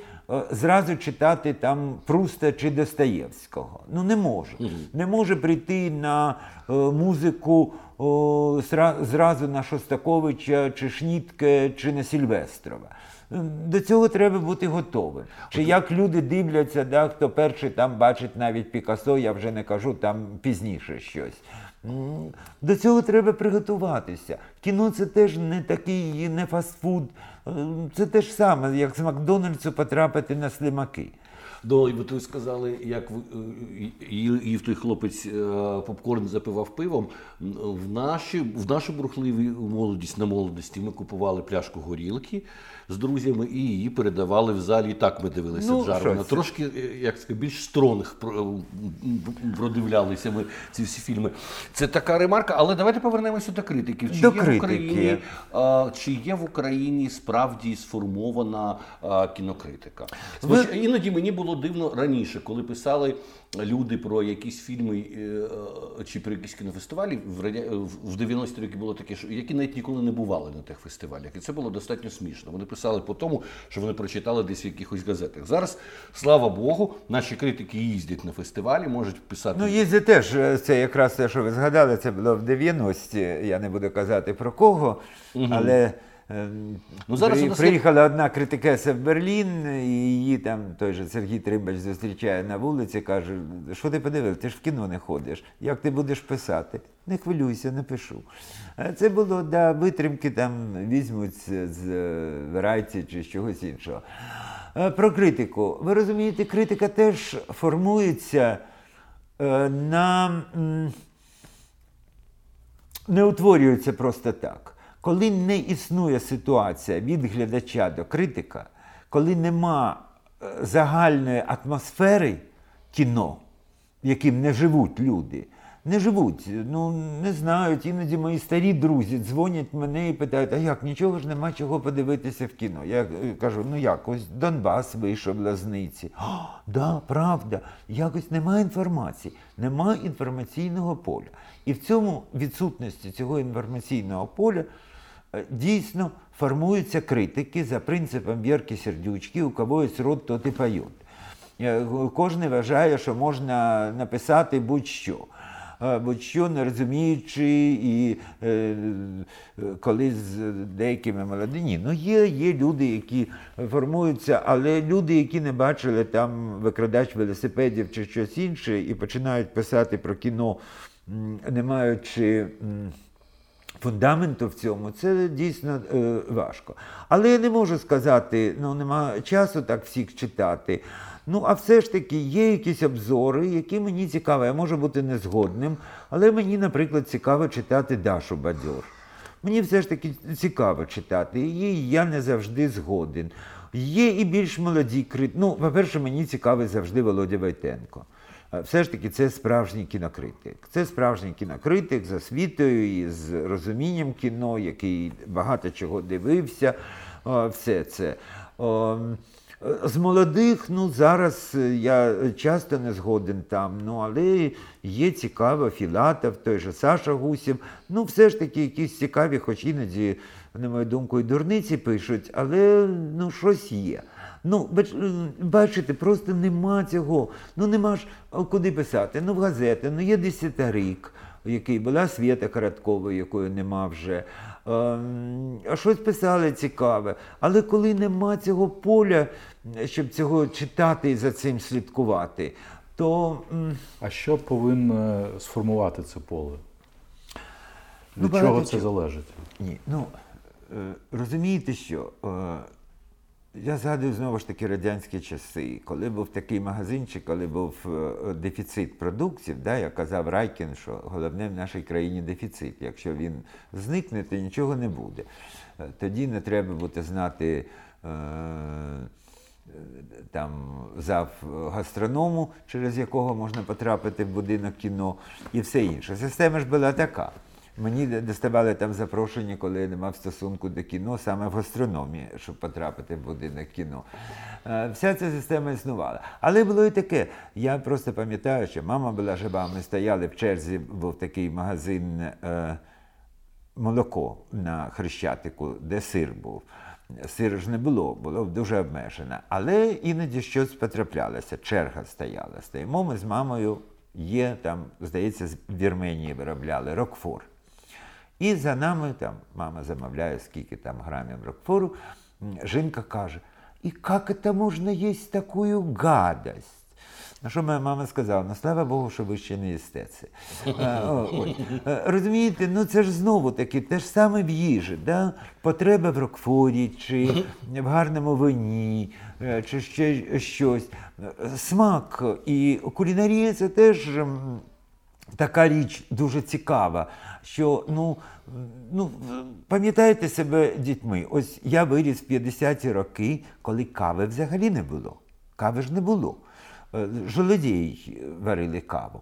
зразу читати там Пруста чи Достоєвського. Ну не може. Не може прийти на е, музику зразу на Шостаковича чи Шнітке чи на Сільвестрова. До цього треба бути готовим. Чи як люди дивляться, да, хто перший там бачить навіть Пікассо, я вже не кажу там пізніше щось. До цього треба приготуватися. Кіно це теж не такий не фастфуд. Е, Це те ж саме, як з Макдональдсу потрапити на слимаки. Ну, і ви сказали, як ви- е, той хлопець е, попкорн запивав пивом. В, наші, в нашу бурхливу молодість на молодості ми купували пляшку горілки з друзями і її передавали в залі. І так ми дивилися Ну, в Жарвана. Трошки, е, як сказати, більш стронг м, продивлялися ми ці всі фільми. Це така ремарка, але давайте повернемося до критиків. Чи До є в. Україні а, чи є в Україні справді сформована а, кінокритика? Ви- Звич- Іноді мені було дивно раніше, коли писали люди про якісь фільми е, е, чи про якісь кінофестивалі в радя- в 90-ті роки було таке, що які навіть ніколи не бували на тих фестивалях. І це було достатньо смішно. Вони писали по тому, що вони прочитали десь в якихось газетах. Зараз, слава Богу, наші критики їздять на фестивалі, можуть писати. Ну, їздять теж, е, це якраз те, що ви згадали, це було в 90-ті, я не буду казати про кого, але е, Ну, зараз при- приїхала одна критикеса в Берлін, і її там той же Сергій Тримбач зустрічає на вулиці, каже, що ти подивився, ти ж в кіно не ходиш, як ти будеш писати? Не хвилюйся, не пишу. Е, Це було да, витримки там візьмуть з Райці чи з чогось іншого. Е, Про критику. Ви розумієте, критика теж формується е, на. не утворюється просто так. Коли не існує ситуація від глядача до критика, коли нема е, загальної атмосфери кіно, яким не живуть люди, не живуть, ну не знають. Іноді мої старі друзі дзвонять мене і питають, а як нічого ж нема чого подивитися в кіно. Я е, кажу, ну як, ось Донбас вийшов лазниці. О, да, правда, якось немає інформації, немає інформаційного поля. І в цьому відсутності цього інформаційного поля дійсно формуються критики за принципом Вірки Сердючки, у кого є рот, тот і поють. Е, Кожен вважає, що можна написати будь-що. Е, Будь-що не розуміючи, і е, е, коли з деякими молоді, ні, ну є, є люди, які формуються, але люди, які не бачили там викрадач велосипедів чи щось інше, і починають писати про кіно, не маючи. Фундаменту в цьому, це дійсно е, важко. Але я не можу сказати, ну нема часу так всіх читати. Ну, а все ж таки є якісь обзори, які мені цікаві. Я можу бути незгодним, але мені, наприклад, цікаво читати Дашу Бадьор. Мені все ж таки цікаво читати її, я не завжди згоден. Є і більш молоді критики. Ну, по-перше, мені цікавий завжди Володя Войтенко. Все ж таки, це справжній кінокритик. Це справжній кінокритик з освітою і з розумінням кіно, який багато чого дивився. Все це. З молодих, ну зараз е, я часто не згоден там, ну але є цікаво, Філатов, той же Саша Гусів. Ну, все ж таки, якісь цікаві, хоч іноді, на мою думку, і дурниці пишуть, але ну щось є. Ну, бачите, просто нема цього. Ну нема ж куди писати. Ну, в газети, ну є десятирик, який була Свята Короткова, якої нема вже. Ем, А щось писали цікаве. Але коли нема цього поля, щоб цього читати і за цим слідкувати, то А що повинно сформувати це поле? Від Ну, чого це чого. залежить? Ні, ну е, розумієте, що е, я згадую знову ж таки радянські часи, коли був такий магазинчик, коли був е, дефіцит продуктів, да, я казав Райкін, що головне в нашій країні дефіцит. Якщо він зникне, то нічого не буде. Е, Тоді не треба буде знати. Е, там зав гастроному, через якого можна потрапити в будинок кіно, і все інше. Система ж була така. Мені доставали там запрошення, коли я не мав стосунку до кіно, саме в гастрономі, щоб потрапити в будинок кіно. Е, Вся ця система існувала. Але було і таке. Я просто пам'ятаю, що мама була жива, ми стояли в черзі, був такий магазин. е, молоко на Хрещатику, де сир був. Сир ж не було, було дуже обмежено. Але іноді щось потраплялося, черга стояла. Стоїмо ми з мамою, є там, здається, з Вірменії виробляли Рокфор. І за нами там мама замовляє, скільки там грамів Рокфору. Жінка каже: і як це можна їсти таку гадость? На що моя мама сказала, ну слава Богу, що ви ще не їсте це. Е. Е, Розумієте, ну це ж знову таки те ж саме в їжі. Да? Потреба в рокфорі, чи в гарному вині, е, чи ще щось. Смак і кулінарія це теж. Така річ дуже цікава, що ну, ну пам'ятаєте себе дітьми? Ось я виріс в 50-ті роки, коли кави взагалі не було. Кави ж не було. Е, Жолодій варили каву.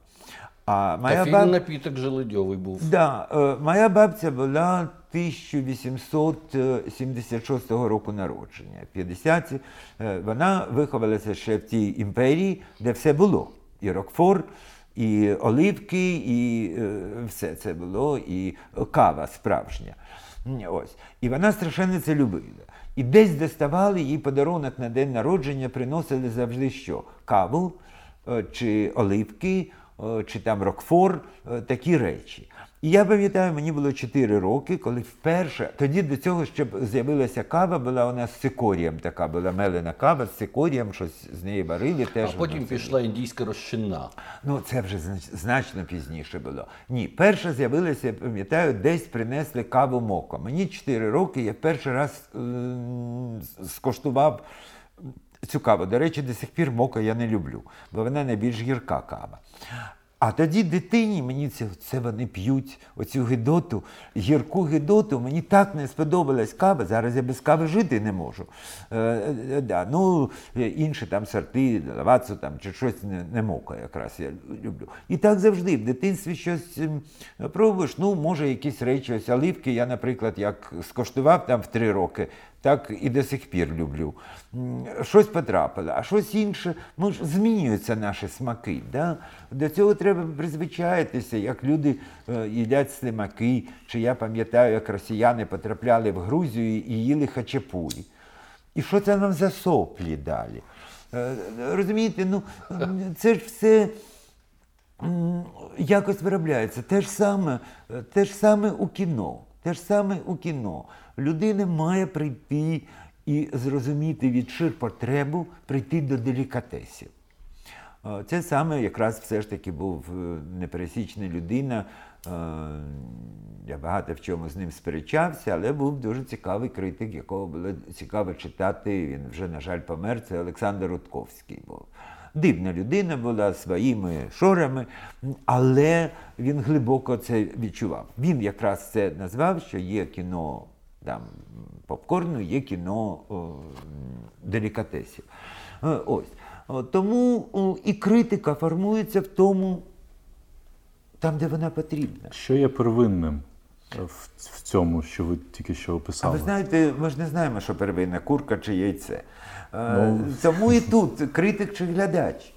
А моя баб... напіток желудьовий був. Да, е, моя бабця була 1876 року народження. 50-ті. Е, Вона виховалася ще в тій імперії, де все було. І Рокфор, і оливки, і е, все це було, і кава справжня. Ось. І вона страшенно це любила. І десь доставали їй подарунок на день народження, приносили завжди що? Каву е, чи оливки, е, чи там Рокфор, такі речі. І я пам'ятаю, мені було 4 роки, коли вперше, тоді до цього ще з'явилася кава, була у нас з цикорієм така, була мелена кава з цикорієм, щось з неї варили. А потім пішла індійська розчинна. Ну, це вже знач- значно пізніше було. Ні, перша з'явилася, я пам'ятаю, десь принесли каву моко. Мені 4 роки, я перший раз ем, скоштував цю каву. До речі, до сих пір моко я не люблю, бо вона найбільш гірка кава. А тоді дитині мені це, це вони п'ють, оцю гидоту, гірку гидоту. Мені так не сподобалась кава. Зараз я без кави жити не можу. Е, е, да, ну, інші там сорти, лавацу там, чи щось не, не мока якраз я люблю. І так завжди. В дитинстві щось ем, пробуєш, ну, може, якісь речі, ось оливки. Я, наприклад, як скоштував там в три роки, так і до сих пір люблю. Щось потрапило, а щось інше, ну змінюються наші смаки. Да? До цього треба призвичаїтися, як люди е, їдять слимаки, чи я пам'ятаю, як росіяни потрапляли в Грузію і їли хачапурі. І що це нам за соплі далі? Е, Розумієте, ну це ж все якось виробляється. Те ж саме, е, те ж саме у кіно. Те ж саме у кіно. Людина має прийти і зрозуміти від потребу прийти до делікатесів. Це саме якраз все ж таки був е, непересічна людина. Е, Я багато в чому з ним сперечався, але був дуже цікавий критик, якого було цікаво читати. Він вже, на жаль, помер. Це Олександр Рудковський був. Дивна людина була своїми шорами, але він глибоко це відчував. Він якраз це назвав, що є кіно там, попкорну, є кіно о, делікатесів. Е, Ось. Тому о, і критика формується в тому, там, де вона потрібна. Що є первинним е, в, в цьому, що ви тільки що А описали? ви знаєте, ми ж не знаємо, що первинна курка чи яйце. Е, Ну. Тому і тут критик чи глядач.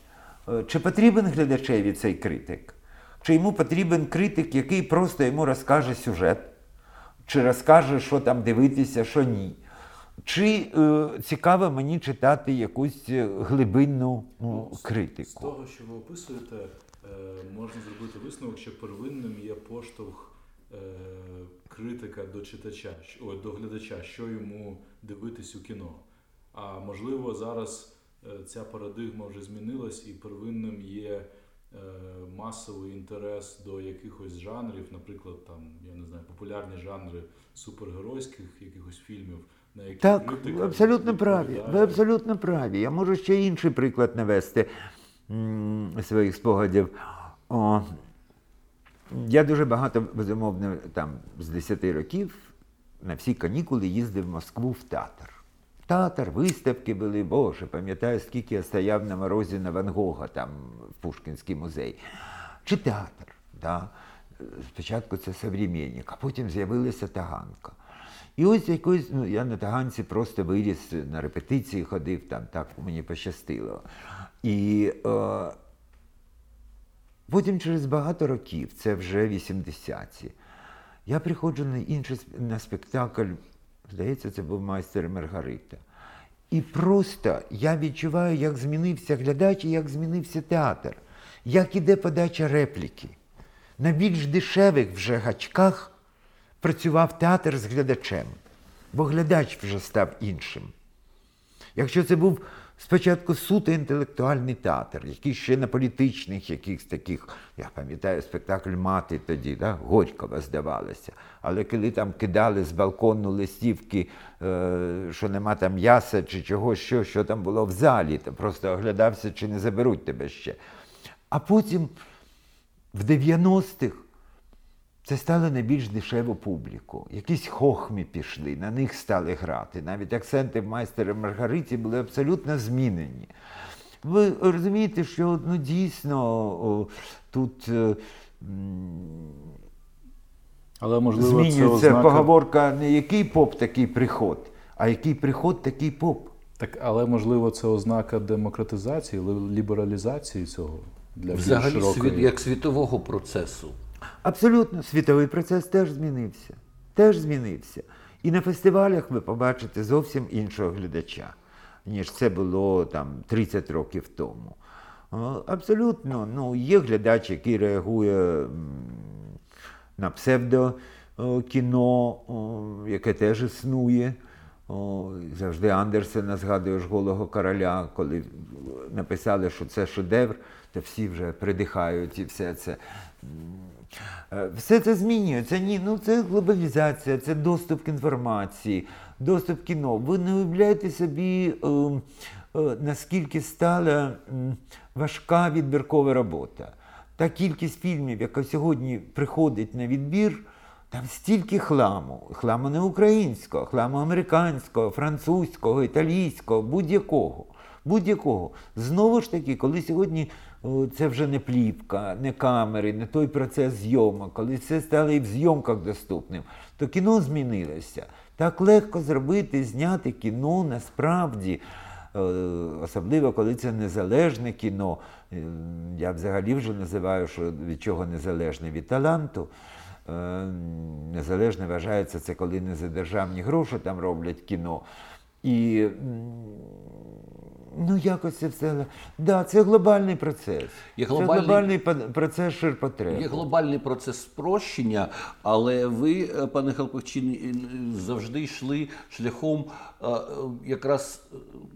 Чи потрібен глядачеві цей критик? Чи йому потрібен критик, який просто йому розкаже сюжет, чи розкаже, що там дивитися, що ні. Чи е, цікаво мені читати якусь е, глибинну ну, З того, що ви описуєте, е, можна зробити висновок, що первинним є поштовх е, критика до читача, ой, до глядача, що йому дивитись у кіно. А можливо, зараз е, ця парадигма вже змінилась, і первинним є масовий інтерес до якихось жанрів, наприклад, там, я не знаю, популярні жанри супергеройських якихось фільмів, на які Так, ви абсолютно праві. Ви абсолютно праві. Я можу ще інший приклад навести своїх спогадів. О, я дуже багато, безумовно, там з 10 років на всі канікули їздив в Москву в театр. Театр, виставки були, боже, пам'ятаю, скільки я стояв на морозі на Ван Гога, там в Пушкінський музей. Чи театр. Да? Спочатку це современник, а потім з'явилася таганка. І ось якось, ну, я на таганці просто виріс, на репетиції ходив, там так мені пощастило. І е, потім через багато років, це вже 80-ті, я приходжу на інший на спектакль, здається, це був майстер Маргарита. І просто я відчуваю, як змінився глядач і як змінився театр, як іде подача репліки. На більш дешевих вже гачках працював театр з глядачем, бо глядач вже став іншим. Якщо це був спочатку суто інтелектуальний театр, який ще на політичних якихось таких, я пам'ятаю, спектакль мати тоді, да, Горького здавалося. Але коли там кидали з балкону листівки, е, що нема там м'яса чи чогось, що, що там було в залі, то просто оглядався, чи не заберуть тебе ще. А потім в 90-х це стало на більш дешеву публіку. Якісь хохмі пішли, на них стали грати. Навіть акценти майстера Маргариті були абсолютно змінені. ви розумієте, що ну, дійсно о, тут е, Але можливо, це змінюється ознака... поговорка не який поп, такий приход, а який приход, такий поп. Так, але можливо, це ознака демократизації, лібералізації цього для більш Взагалі, широкої. світ, як світового процесу. Абсолютно, світовий процес теж змінився. Теж змінився. І на фестивалях ви побачите зовсім іншого глядача, ніж це було там 30 років тому. Е, Абсолютно, ну, є глядач, який реагує на псевдокіно, яке теж існує. Завжди Андерсена згадуєш голого короля, коли написали, що це шедевр, то всі вже придихають і все це. Е, Все це змінюється. Ні, ну це глобалізація, це доступ к інформації, доступ кіно. Ви не уявляєте собі, е, е, наскільки стала важка відбіркова робота. Та кількість фільмів, яка сьогодні приходить на відбір, там стільки хламу. Хламу не українського, хламу американського, французького, італійського, будь-якого. Будь-якого. Знову ж таки, коли сьогодні це вже не плівка, не камери, не той процес зйомок, коли все стало і в зйомках доступним, то кіно змінилося. Так легко зробити, зняти кіно насправді. Е, Особливо, коли це незалежне кіно. Е, Я взагалі вже називаю, що від чого незалежне від таланту. Е, Незалежне вважається це, коли не за державні гроші там роблять кіно. І ну, якось це все. Да, це глобальний процес. Є Це глобальний- глобальний па- процес ширпотреб. Є глобальний процес спрощення, але ви, е, пане Халпахчин, завжди йшли шляхом е, е, якраз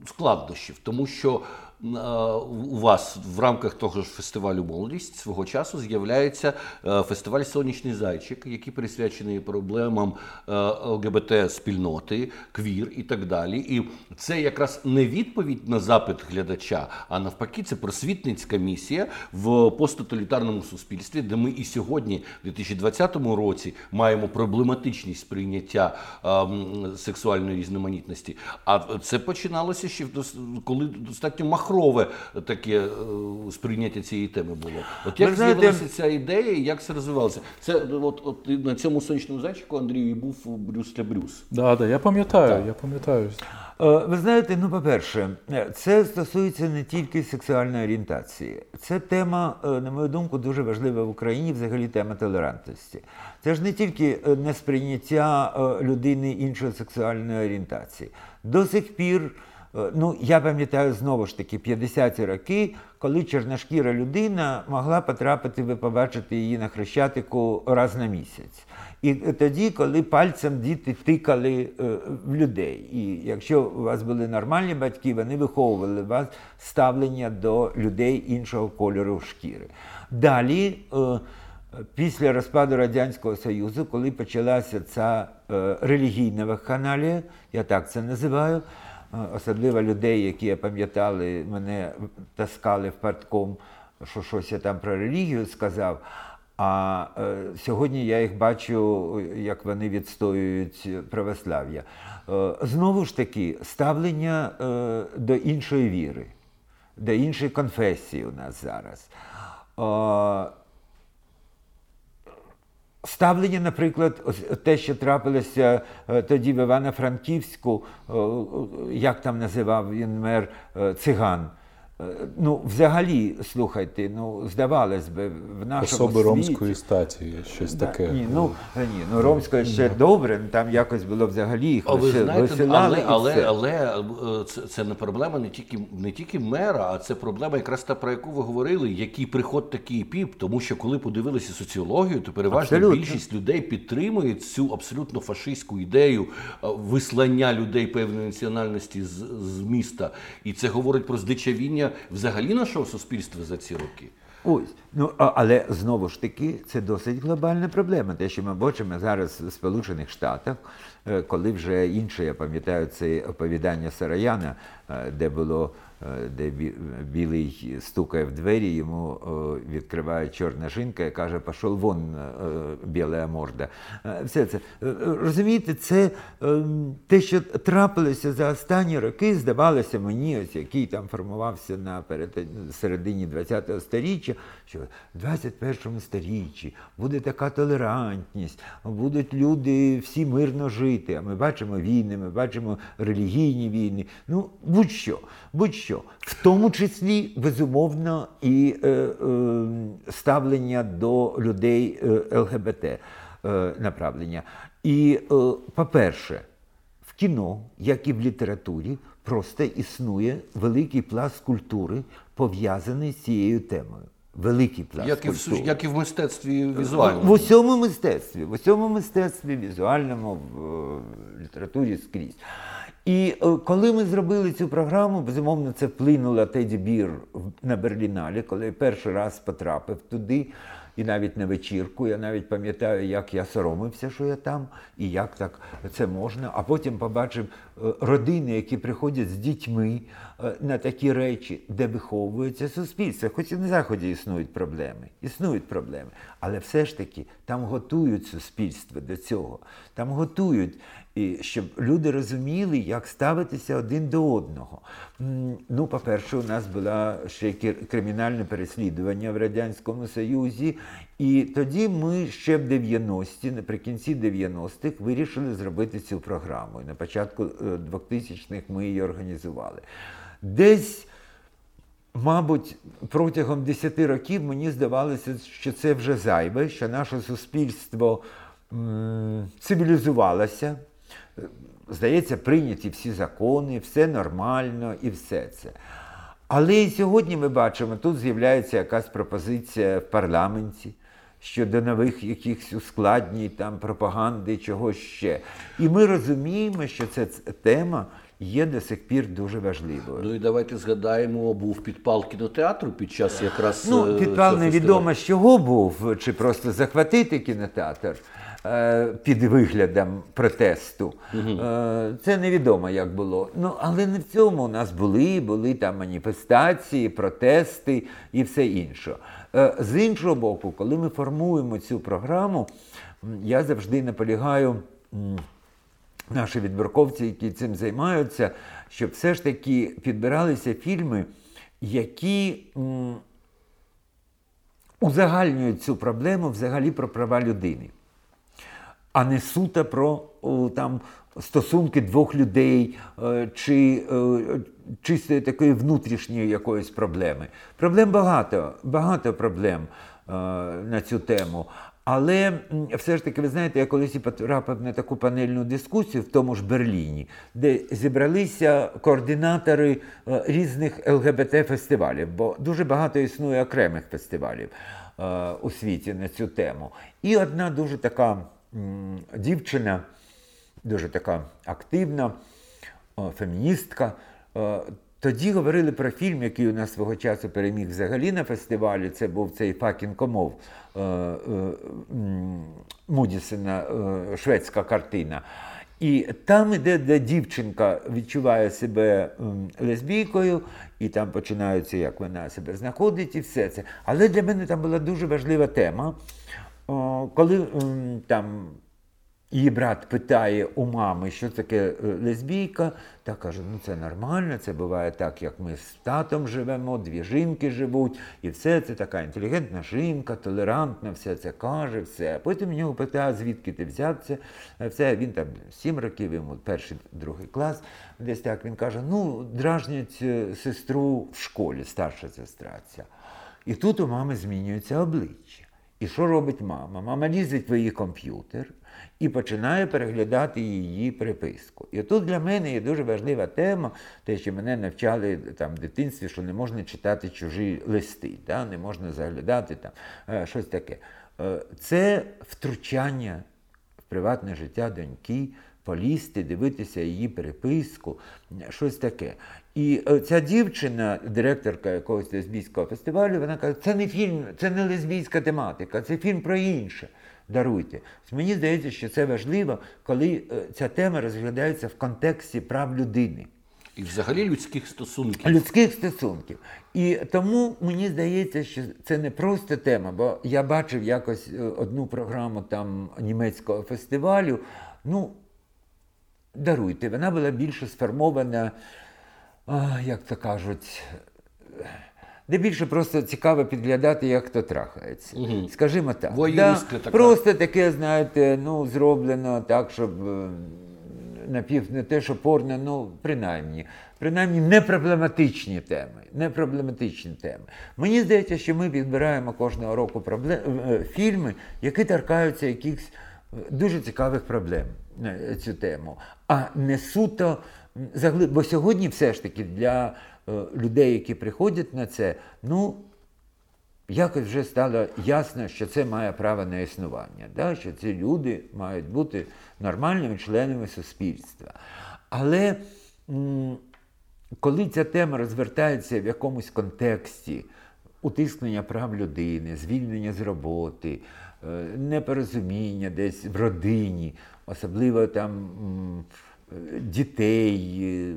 складнощів, тому що у вас в рамках того ж фестивалю молодість свого часу з'являється е, фестиваль Сонячний зайчик, який присвячений проблемам е, ЛГБТ-спільноти, квір і так далі. І це якраз не відповідь на запит глядача, а навпаки, це просвітницька місія в посттоталітарному суспільстві, де ми і сьогодні, в 2020 році, маємо проблематичність сприйняття ем, сексуальної різноманітності. А це починалося ще коли достатньо махрове таке е, сприйняття цієї теми було. От як знаєте- з'явилася ця ідея і як це розвивалося? Це от, от на цьому сонячному зайчику Андрію і був Брюс для Брюс. Да, да, я пам'ятаю, Так. я пам'ятаю. Е, Ви знаєте, ну, по-перше, це стосується не тільки сексуальної орієнтації. Це тема, е, на мою думку, дуже важлива в Україні, взагалі тема толерантності. Це ж не тільки несприйняття людини іншої сексуальної орієнтації. До сих пір, ну я пам'ятаю знову ж таки 50-ті роки, коли чорношкіра людина могла потрапити, ви побачите її на хрещатику раз на місяць. І тоді, коли пальцем діти тикали е, в людей. І якщо у вас були нормальні батьки, вони виховували вас ставлення до людей іншого кольору шкіри. Далі, е, після розпаду Радянського Союзу, коли почалася ця е, релігійна вакханалія, я так це називаю, е, особливо людей, які пам'ятали, мене таскали в партком, що щось я там про релігію сказав. А е, сьогодні я їх бачу, як вони відстоюють православ'я. Е, знову ж таки, ставлення е, до іншої віри, до іншої конфесії у нас зараз. Е, Ставлення, наприклад, те, що трапилося е, тоді в Івано-Франківську, е, е, як там називав він мер циган. Е, Ну, взагалі, слухайте, ну здавалось би, в нашому Особи світі... ромської статі, щось Да, таке. Ні, ну, е, ні, ну ромської ще добре, ну, там якось було взагалі їх А ви знаєте, висилали але, але, але це, це не проблема не тільки, не тільки мера, а це проблема якраз та, про яку ви говорили, який приход такий піп. Тому що коли подивилися соціологію, то переважно Абсолютно. більшість людей підтримує цю абсолютно фашистську ідею е, вислання людей певної національності з, з міста. І це говорить про здичавіння взагалі нашого суспільства за ці роки. Ось, Ну, але знову ж таки, це досить глобальна проблема. Те, що ми бачимо зараз в Сполучених Штатах, е, коли вже інше, я пам'ятаю, це оповідання Сараяна, е, де було де білий стукає в двері, йому відкриває чорна жінка і каже, пішов вон е, біла морда. Е, все це розумієте, це ем, те, що трапилося за останні роки, здавалося мені, ось який там формувався на середині ХХ століття, що в 21 сторіччі буде така толерантність, будуть люди всі мирно жити. А ми бачимо війни, ми бачимо релігійні війни. Ну, будь-що, будь-що в тому числі, безумовно, і е, е, ставлення до людей е, ЛГБТ е, направлення. І, е, по-перше, в кіно, як і в літературі, просто існує великий пласт культури, пов'язаний з цією темою. Великий пласт як культури. І в, як і в мистецтві візуальному. В усьому мистецтві, в усьому мистецтві, візуальному, в літературі скрізь. І е, коли ми зробили цю програму, безумовно, це вплинуло Теді Бір на Берліналі, коли я перший раз потрапив туди, і навіть на вечірку. Я навіть пам'ятаю, як я соромився, що я там, і як так це можна. А потім побачив е, родини, які приходять з дітьми е, на такі речі, де виховується суспільство. Хоч і на заході існують проблеми, існують проблеми, але все ж таки там готують суспільство до цього, там готують. І щоб люди розуміли, як ставитися один до одного. Ну, по-перше, у нас було ще кримінальне переслідування в Радянському Союзі, і тоді ми ще в 90-ті, наприкінці 90-х, вирішили зробити цю програму. І на початку 2000-х е, ми її організували. Десь. Мабуть, протягом 10 років мені здавалося, що це вже зайве, що наше суспільство цивілізувалося здається, прийняті всі закони, все нормально і все це. Але і сьогодні ми бачимо, тут з'являється якась пропозиція в парламенті щодо нових якихось ускладнень, там, пропаганди, чогось ще. І ми розуміємо, що ця тема є до сих пір дуже важливою. Ну і давайте згадаємо, був підпал кінотеатру під час якраз. Ну, е, підпал невідомо з чого був, чи просто захватити кінотеатр. Е, під виглядом протесту. Угу. Це невідомо, як було. Ну, Але не в цьому у нас були, були там маніфестації, протести і все інше. Е, з іншого боку, коли ми формуємо цю програму, я завжди наполягаю. Наші відбірковці, які цим займаються, щоб все ж таки підбиралися фільми, які м, узагальнюють цю проблему взагалі про права людини а не суто про там стосунки двох людей е, чи е, чистої такої внутрішньої якоїсь проблеми. Проблем багато, багато проблем е, на цю тему. Але все ж таки, ви знаєте, я колись і потрапив на таку панельну дискусію в тому ж Берліні, де зібралися координатори різних ЛГБТ-фестивалів, бо дуже багато існує окремих фестивалів у світі на цю тему. І одна дуже така дівчина, дуже така активна, феміністка. Тоді говорили про фільм, який у нас свого часу переміг взагалі на фестивалі. Це був цей Fucking Åmål е, е, Мудісена, е, шведська картина. І там іде, де дівчинка відчуває себе лесбійкою, і там починаються, як вона себе знаходить, і все це. Але для мене там була дуже важлива тема коли там її брат питає у мами, що таке е, лесбійка, та каже, ну це нормально, це буває так, як ми з татом живемо, дві жінки живуть, і все це така інтелігентна жінка, толерантна, все це каже, все. Потім в нього питає, звідки ти взяв це. Все, Він там сім років, йому перший, другий клас, десь так він каже: ну, дражнять е, сестру в школі, старша сестра ця. І тут у мами змінюється обличчя. І що робить мама? Мама лізить в її комп'ютер і починає переглядати її приписку. І тут для мене є дуже важлива тема, те, що мене навчали там в дитинстві, що не можна читати чужі листи, да? не можна заглядати там е, щось таке. Е, це втручання в приватне життя доньки полізти, дивитися її переписку, щось таке. І е, ця дівчина, директорка якогось лесбійського фестивалю, вона каже, це не фільм, це не лесбійська тематика, це фільм про інше. Даруйте. Мені здається, що це важливо, коли е, ця тема розглядається в контексті прав людини. І взагалі людських стосунків. Людських стосунків. І тому мені здається, що це не просто тема, бо я бачив якось е, одну програму там німецького фестивалю. Ну, даруйте, вона була більше сформована, як то кажуть, де більше просто цікаво підглядати, як хто трахається. Угу. Скажімо так. Да, така. Просто таке, знаєте, ну, зроблено так, щоб е, напів не те, що порно, ну, принаймні. Принаймні не проблематичні теми. Не проблематичні теми. Мені здається, що ми підбираємо кожного року проблем, е, фільми, які торкаються якихось е, дуже цікавих проблем на цю тему, а не суто. Бо сьогодні все ж таки для е, людей, які приходять на це, ну. Якось вже стало ясно, що це має право на існування, да? що ці люди мають бути нормальними членами суспільства. Але коли ця тема розвертається в якомусь контексті утискнення прав людини, звільнення з роботи, е, непорозуміння десь в родині, особливо там дітей, е,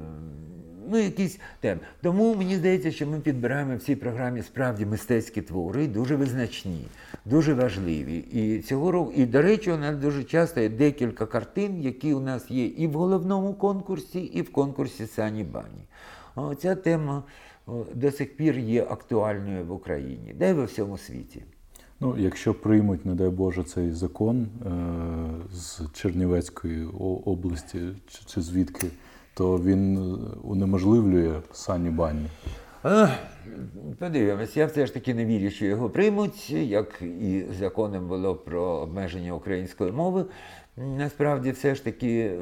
ну, якісь теми. Тому мені здається, що ми підбираємо в цій програмі справді мистецькі твори, дуже визначні, дуже важливі. І цього року, і до речі, у нас дуже часто є декілька картин, які у нас є і в головному конкурсі, і в конкурсі Сані Бані. Ця тема до сих пір є актуальною в Україні, де й во всьому світі. Ну, якщо приймуть, не дай Боже, цей закон е- з Чернівецької області чи, чи звідки, то він е, унеможливлює сані бані. Подивимось, я все ж таки не вірю, що його приймуть, як і законом було про обмеження української мови. Насправді, все ж таки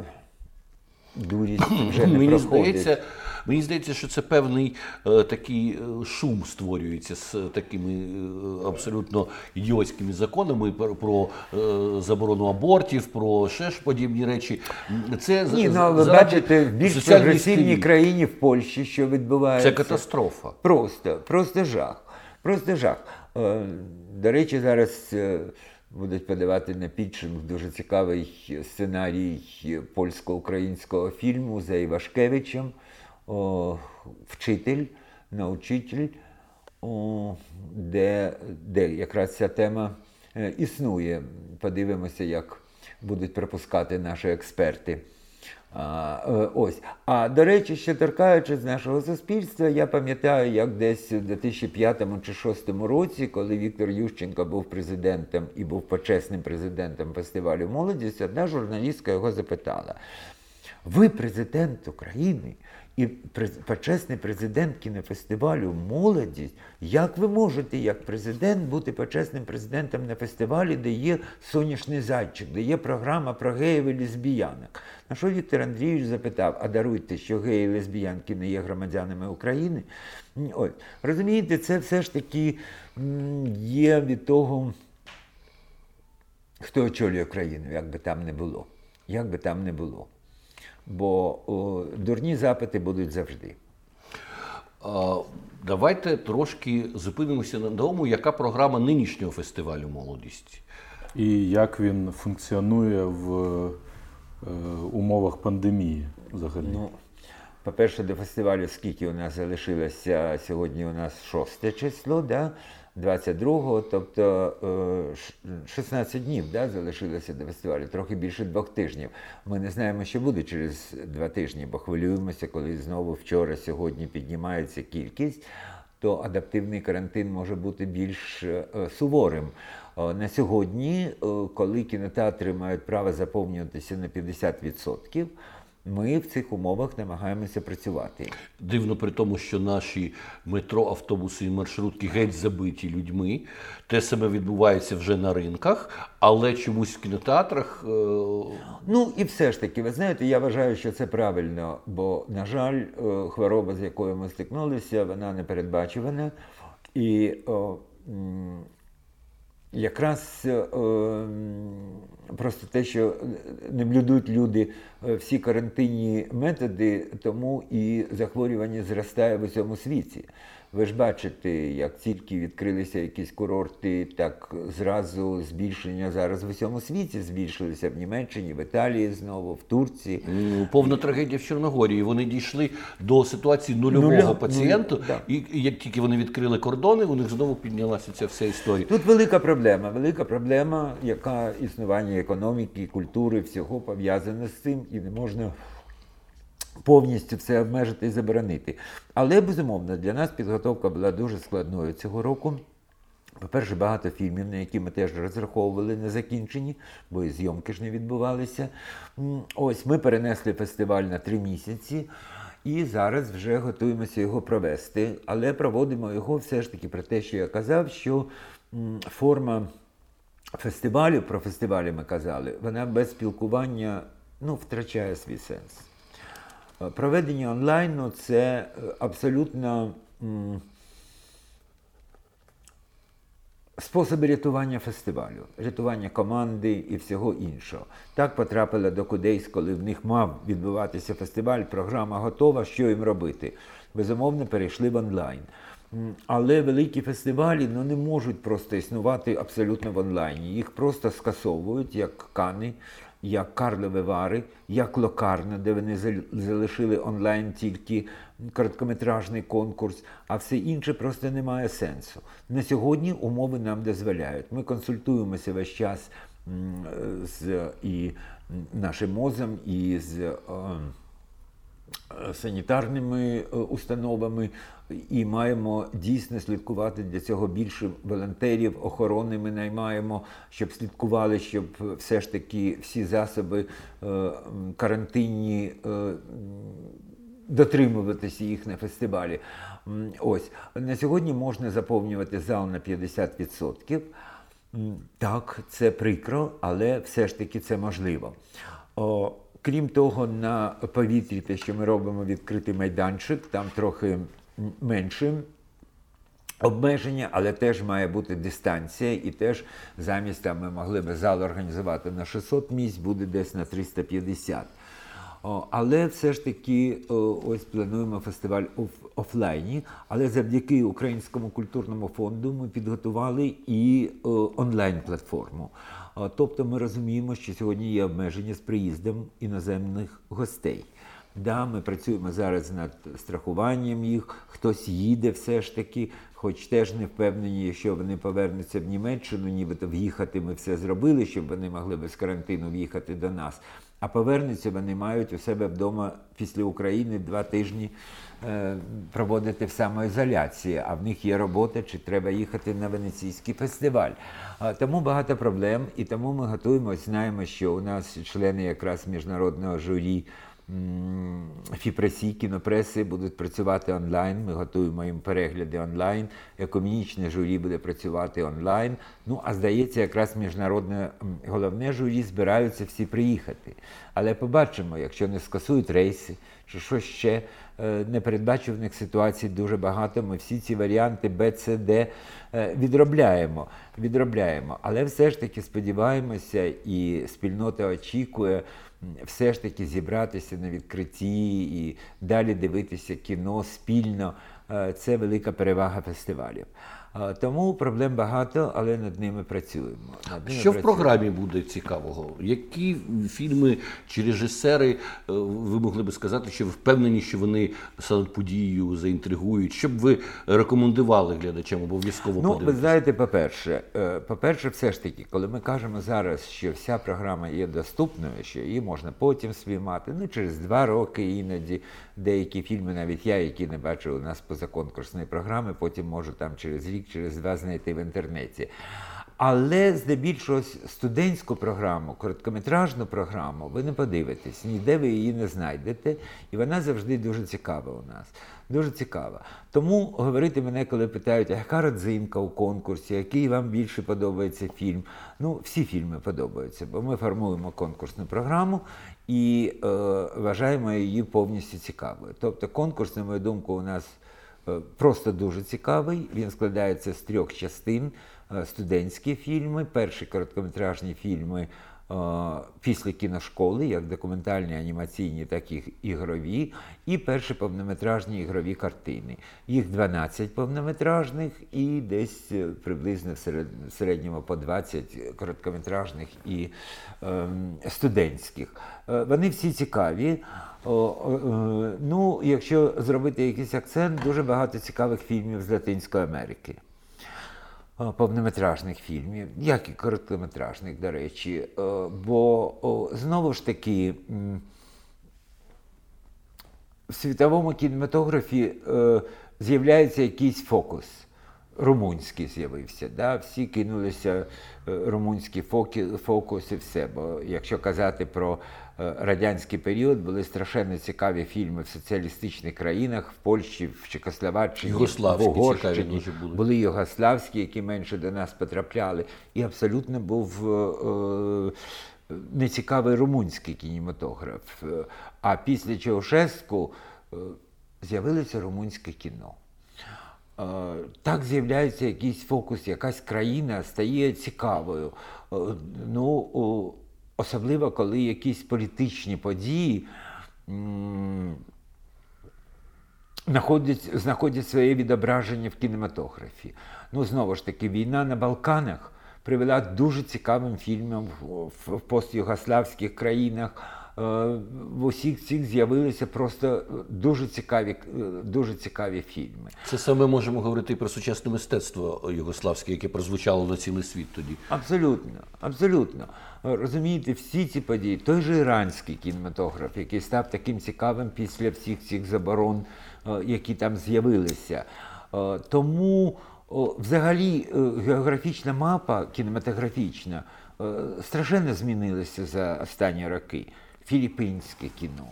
дурість вже не мені проходить. здається, мені здається, що це певний е, такий е, шум створюється з е, такими е, абсолютно ідіотськими законами про, про е, заборону абортів, про ще ж подібні речі. Це Ні, ну заради бачите, в більш прогресивній країні в Польщі, що відбувається. Це катастрофа. Просто, просто жах. Просто жах. Е, До речі, зараз будуть подавати на підшинг дуже цікавий сценарій польсько-українського фільму за Івашкевичем. О, Вчитель, научитель, о, де, де якраз ця тема е, існує. Подивимося, як будуть пропускати наші експерти. А, е, ось. А до речі, ще торкаючись нашого суспільства, я пам'ятаю, як десь у 2005 чи 2006 році, коли Віктор Ющенко був президентом і був почесним президентом фестивалю молодість, одна журналістка його запитала: ви президент України і почесний президент кінофестивалю Молодість. Як ви можете, як президент, бути почесним президентом на фестивалі, де є сонячний зайчик, де є програма про геїв і лесбіянок? На що Віктор Андрійович запитав: а даруйте, що геї і лесбіянки не є громадянами України? Ось, розумієте, це все ж таки є від того хто очолює країну, як би там не було. Як би там не було. Бо о, дурні запити будуть завжди. А, Давайте трошки зупинимося на тому, яка програма нинішнього фестивалю молодість. І як він функціонує в е, умовах пандемії взагалі? Ну, по-перше, до фестивалю скільки у нас залишилося сьогодні у нас 6 число, да? 22-го, тобто е, 16 днів да, залишилося до фестивалю, трохи більше двох тижнів. Ми не знаємо, що буде через два тижні, бо хвилюємося, коли знову вчора, сьогодні піднімається кількість, то адаптивний карантин може бути більш е, суворим. Е, На сьогодні, е, коли кінотеатри мають право заповнюватися на 50%, ми в цих умовах намагаємося працювати. Дивно при тому, що наші метро, автобуси і маршрутки геть забиті людьми. Те саме відбувається вже на ринках, але чомусь в кінотеатрах е, Ну і все ж таки, ви знаєте, я вважаю, що це правильно, бо, на жаль, е, хвороба, з якою ми стикнулися, вона не передбачувана. І м, якраз е, просто те, що не блюдуть люди е, всі карантинні методи, тому і захворювання зростає в усьому світі. Ви ж бачите, як тільки відкрилися якісь курорти, так зразу збільшення зараз в усьому світі збільшилися в Німеччині, в Італії знову, в Турції. Повна трагедія в Чорногорії. Вони дійшли до ситуації нульового Нуля- пацієнта, нуля, да. і як тільки вони відкрили кордони, у них знову піднялася ця вся історія. Тут велика проблема, велика проблема, яка існування економіки, культури, всього пов'язана з цим, і не можна повністю все обмежити і заборонити. Але безумовно для нас підготовка була дуже складною цього року. По-перше, багато фільмів, на які ми теж розраховували, не закінчені, бо і зйомки ж не відбувалися. Ось ми перенесли фестиваль на три місяці. І зараз вже готуємося його провести, але проводимо його все ж таки про те, що я казав, що форма фестивалю, про фестивалі ми казали, вона без спілкування ну, втрачає свій сенс. Е, Проведення онлайну це е, абсолютно способи рятування фестивалю, рятування команди і всього іншого. Так потрапили до Кудейс, коли в них мав відбуватися фестиваль, програма готова, що їм робити. Безумовно, перейшли в онлайн. Але великі фестивалі ну, не можуть просто існувати абсолютно в онлайні. Їх просто скасовують, як Кани, як Карлові Вари, як Локарна, де вони зал- залишили онлайн тільки короткометражний конкурс, а все інше просто не має сенсу. На сьогодні умови нам дозволяють. Ми консультуємося весь час е, з і нашим мозом, і з. Санітарними е, установами і маємо дійсно слідкувати для цього більше волонтерів, охорони ми наймаємо, щоб слідкували, щоб все ж таки всі засоби е, карантинні. е, Дотримуватися їх на фестивалі. Ось на сьогодні можна заповнювати зал на 50%. Так, це прикро, але все ж таки це можливо. Крім того, на повітрі, те, що ми робимо відкритий майданчик, там трохи менше обмеження, але теж має бути дистанція, і теж замість там ми могли би зал організувати на 600 місць, буде десь на 350. Але все ж таки ось плануємо фестиваль оф, офлайні. Але завдяки Українському культурному фонду ми підготували і онлайн-платформу. Тобто ми розуміємо, що сьогодні є обмеження з приїздом іноземних гостей. Да, ми працюємо зараз над страхуванням їх, хтось їде все ж таки, хоч теж не впевнені, що вони повернуться в Німеччину, нібито в'їхати ми все зробили, щоб вони могли без карантину в'їхати до нас. А повернуться вони мають у себе вдома після України два тижні е, проводити в самоізоляції, а в них є робота, чи треба їхати на венеційський фестиваль. Тому багато проблем, і тому ми готуємося, знаємо, що у нас члени якраз міжнародного журі. Фіпресі, кінопреси будуть працювати онлайн. Ми готуємо їм перегляди онлайн. Екомінічне журі буде працювати онлайн. Ну а здається, якраз міжнародне головне журі збираються всі приїхати. Але побачимо, якщо не скасують рейси чи що ще е, непередбачуваних ситуацій дуже багато. Ми всі ці варіанти Б, С, Д е, відробляємо. відробляємо. Але все ж таки сподіваємося, і спільнота очікує все ж таки зібратися на відкритті і далі дивитися кіно спільно. Е, Це велика перевага фестивалів. Тому проблем багато, але над ними працюємо. Над ними Що в програмі буде цікавого? Які фільми чи режисери е, ви могли би сказати, що ви впевнені, що вони стануть подією, заінтригують? Що б ви рекомендували глядачам обов'язково Ну, ви знаєте, по-перше, е, по-перше, все ж таки, коли ми кажемо зараз, що вся програма є доступною, що її можна потім спіймати, ну через два роки іноді деякі фільми, навіть я, які не бачив у нас позаконкурсної програми, потім можу там через рік, через два знайти в інтернеті. Але здебільшого студентську програму, короткометражну програму, ви не подивитесь, ніде ви її не знайдете, і вона завжди дуже цікава у нас. Дуже цікава. Тому говорити мене, коли питають, а яка родзинка у конкурсі, який вам більше подобається фільм. Ну, всі фільми подобаються, бо ми формуємо конкурсну програму і е, вважаємо її повністю цікавою. Тобто, конкурс, на мою думку, у нас просто дуже цікавий. Він складається з трьох частин. Е, Студентські фільми, перші короткометражні фільми після кіношколи, як документальні анімаційні, так і ігрові, і перші повнометражні ігрові картини. Їх 12 повнометражних і десь е, приблизно в середньому по 20 короткометражних і е, студентських. Е, вони всі цікаві. Ну, Якщо зробити якийсь акцент, дуже багато цікавих фільмів з Латинської Америки повнометражних фільмів, як і короткометражних, до речі. Е, бо знову ж таки в світовому кінематографі е, з'являється якийсь фокус. Румунський з'явився. Да? Всі кинулися е, румунські фокус і все. Бо якщо казати про Е, радянський період були страшенно цікаві фільми в соціалістичних країнах, в Польщі, в Чехословаччині, в Угорщині. Були. були югославські, які менше до нас потрапляли. І абсолютно був е, е нецікавий румунський кінематограф. А після Чаушеску е, з'явилося румунське кіно. Так з'являється якийсь фокус, якась країна стає цікавою. Ну, Особливо, коли якісь політичні події знаходять, знаходять своє відображення в кінематографі. Ну, знову ж таки, війна на Балканах привела дуже цікавим фільмам в постюгославських країнах. Е, в усіх цих з'явилися просто дуже цікаві дуже цікаві фільми. Це саме можемо говорити про сучасне мистецтво югославське, яке прозвучало на цілий світ тоді. Абсолютно, абсолютно. Розумієте, всі ці події, той же іранський кінематограф, який став таким цікавим після всіх цих заборон, е, які там з'явилися. Е, тому взагалі географічна мапа кінематографічна страшенно змінилася за останні роки філіппінське кіно,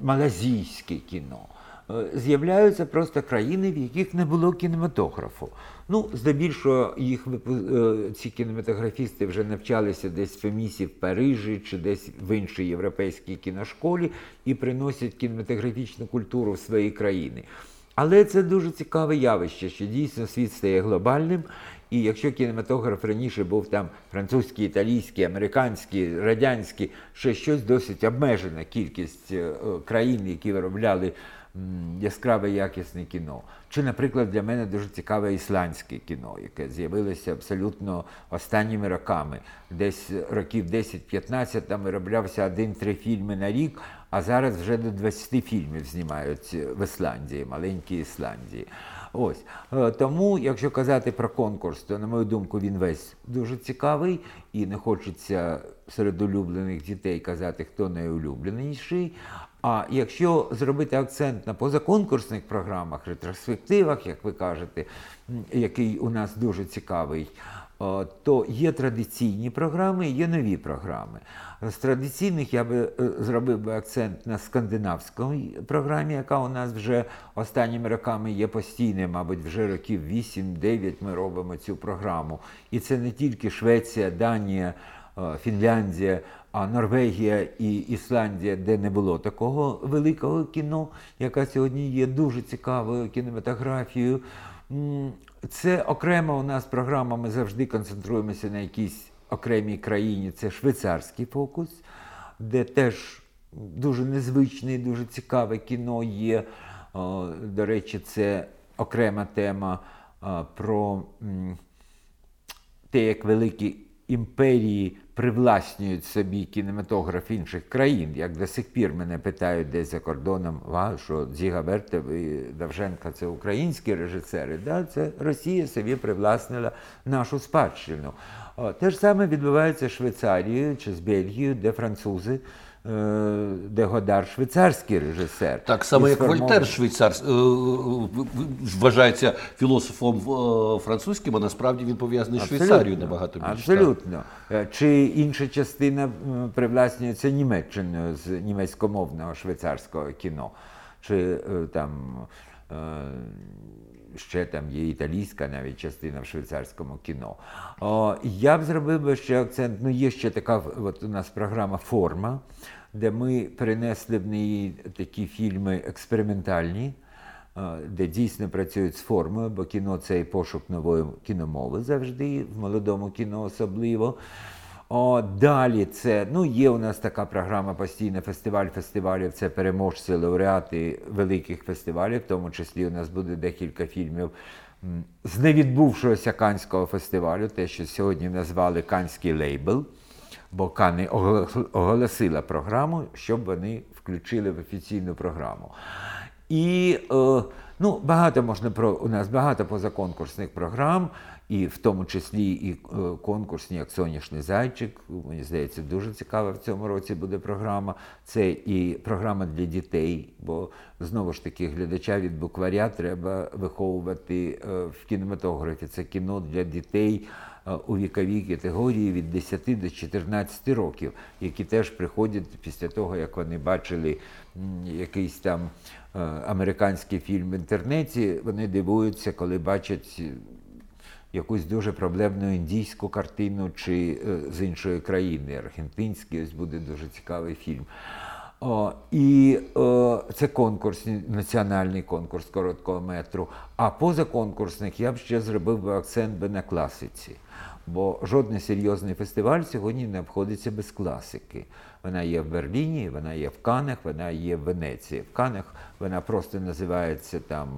малазійське кіно. Е, з'являються просто країни, в яких не було кінематографу. Ну, здебільшого їх е, ці кінематографісти вже навчалися десь в Емісі в Парижі чи десь в іншій європейській кіношколі і приносять кінематографічну культуру в свої країни. Але це дуже цікаве явище, що дійсно світ стає глобальним, і якщо кінематограф раніше був там французький, італійський, американський, радянський, ще щось досить обмежена кількість е, країн, які виробляли яскраве якісне кіно. Чи, наприклад, для мене дуже цікаве ісландське кіно, яке з'явилося абсолютно останніми роками. Десь років 10-15 там вироблявся один-три фільми на рік, а зараз вже до 20 фільмів знімають в Ісландії, маленькій Ісландії. Ось е, тому, якщо казати про конкурс, то на мою думку він весь дуже цікавий і не хочеться серед улюблених дітей казати, хто найулюбленіший. А якщо зробити акцент на позаконкурсних програмах, ретроспективах, як ви кажете, який у нас дуже цікавий, то є традиційні програми, є нові програми. З традиційних я би е, зробив би акцент на скандинавській програмі, яка у нас вже останніми роками є постійною, мабуть, вже років 8-9 ми робимо цю програму. І це не тільки Швеція, Данія, е, Фінляндія, а Норвегія і Ісландія, де не було такого великого кіно, яка сьогодні є дуже цікавою кінематографією. Це окрема у нас програма. Ми завжди концентруємося на якійсь окремій країні. Це швейцарський фокус, де теж дуже незвичне, дуже цікаве кіно є. До речі, це окрема тема про те, як великі імперії привласнюють собі кінематограф інших країн. Як до сих пір мене питають десь за кордоном, а, що Дзіга Вертев і Давженка це українські режисери. Да? Це Росія собі привласнила нашу спадщину. Те ж саме відбувається з Швейцарією чи з Бельгією, де французи Е, де Годар швейцарський режисер. Так само, як. Вольтер швейцар е, вважається філософом е, французьким, а насправді він пов'язаний з Швейцарією набагато більше. Абсолютно. Чи інша частина привласнюється Німеччиною з німецькомовного швейцарського кіно, чи там. Ще там є італійська навіть частина в швейцарському кіно. О, Я б зробив би ще акцент. Ну, є ще така от у нас програма Форма де ми перенесли в неї такі фільми експериментальні, де дійсно працюють з формою, бо кіно це і пошук нової кіномови завжди, в молодому кіно особливо. О, Далі це ну є у нас така програма постійна фестиваль фестивалів. Це переможці, лауреати великих фестивалів. В тому числі у нас буде декілька фільмів з невідбувшогося Канського фестивалю, те, що сьогодні назвали Канський лейбл, бо Кани оголосила програму, щоб вони включили в офіційну програму. І е, ну, багато можна про у нас багато позаконкурсних програм і в тому числі і е, конкурсні, як Соняшний зайчик. Мені здається, дуже цікава в цьому році буде програма. Це і програма для дітей, бо знову ж таки глядача від букваря треба виховувати е, в кінематографі. Це кіно для дітей. Е, у віковій категорії від 10 до 14 років, які теж приходять після того, як вони бачили якийсь там американський фільм в інтернеті. Вони дивуються, коли бачать якусь дуже проблемну індійську картину чи е, з іншої країни. Аргентинський ось буде дуже цікавий фільм. О, І о, це конкурс, національний конкурс короткого метру. А поза конкурсних я б ще зробив би акцент би на класиці. Бо жодний серйозний фестиваль сьогодні не обходиться без класики. Вона є в Берліні, вона є в Канах, вона є в Венеції. В Канах вона просто називається там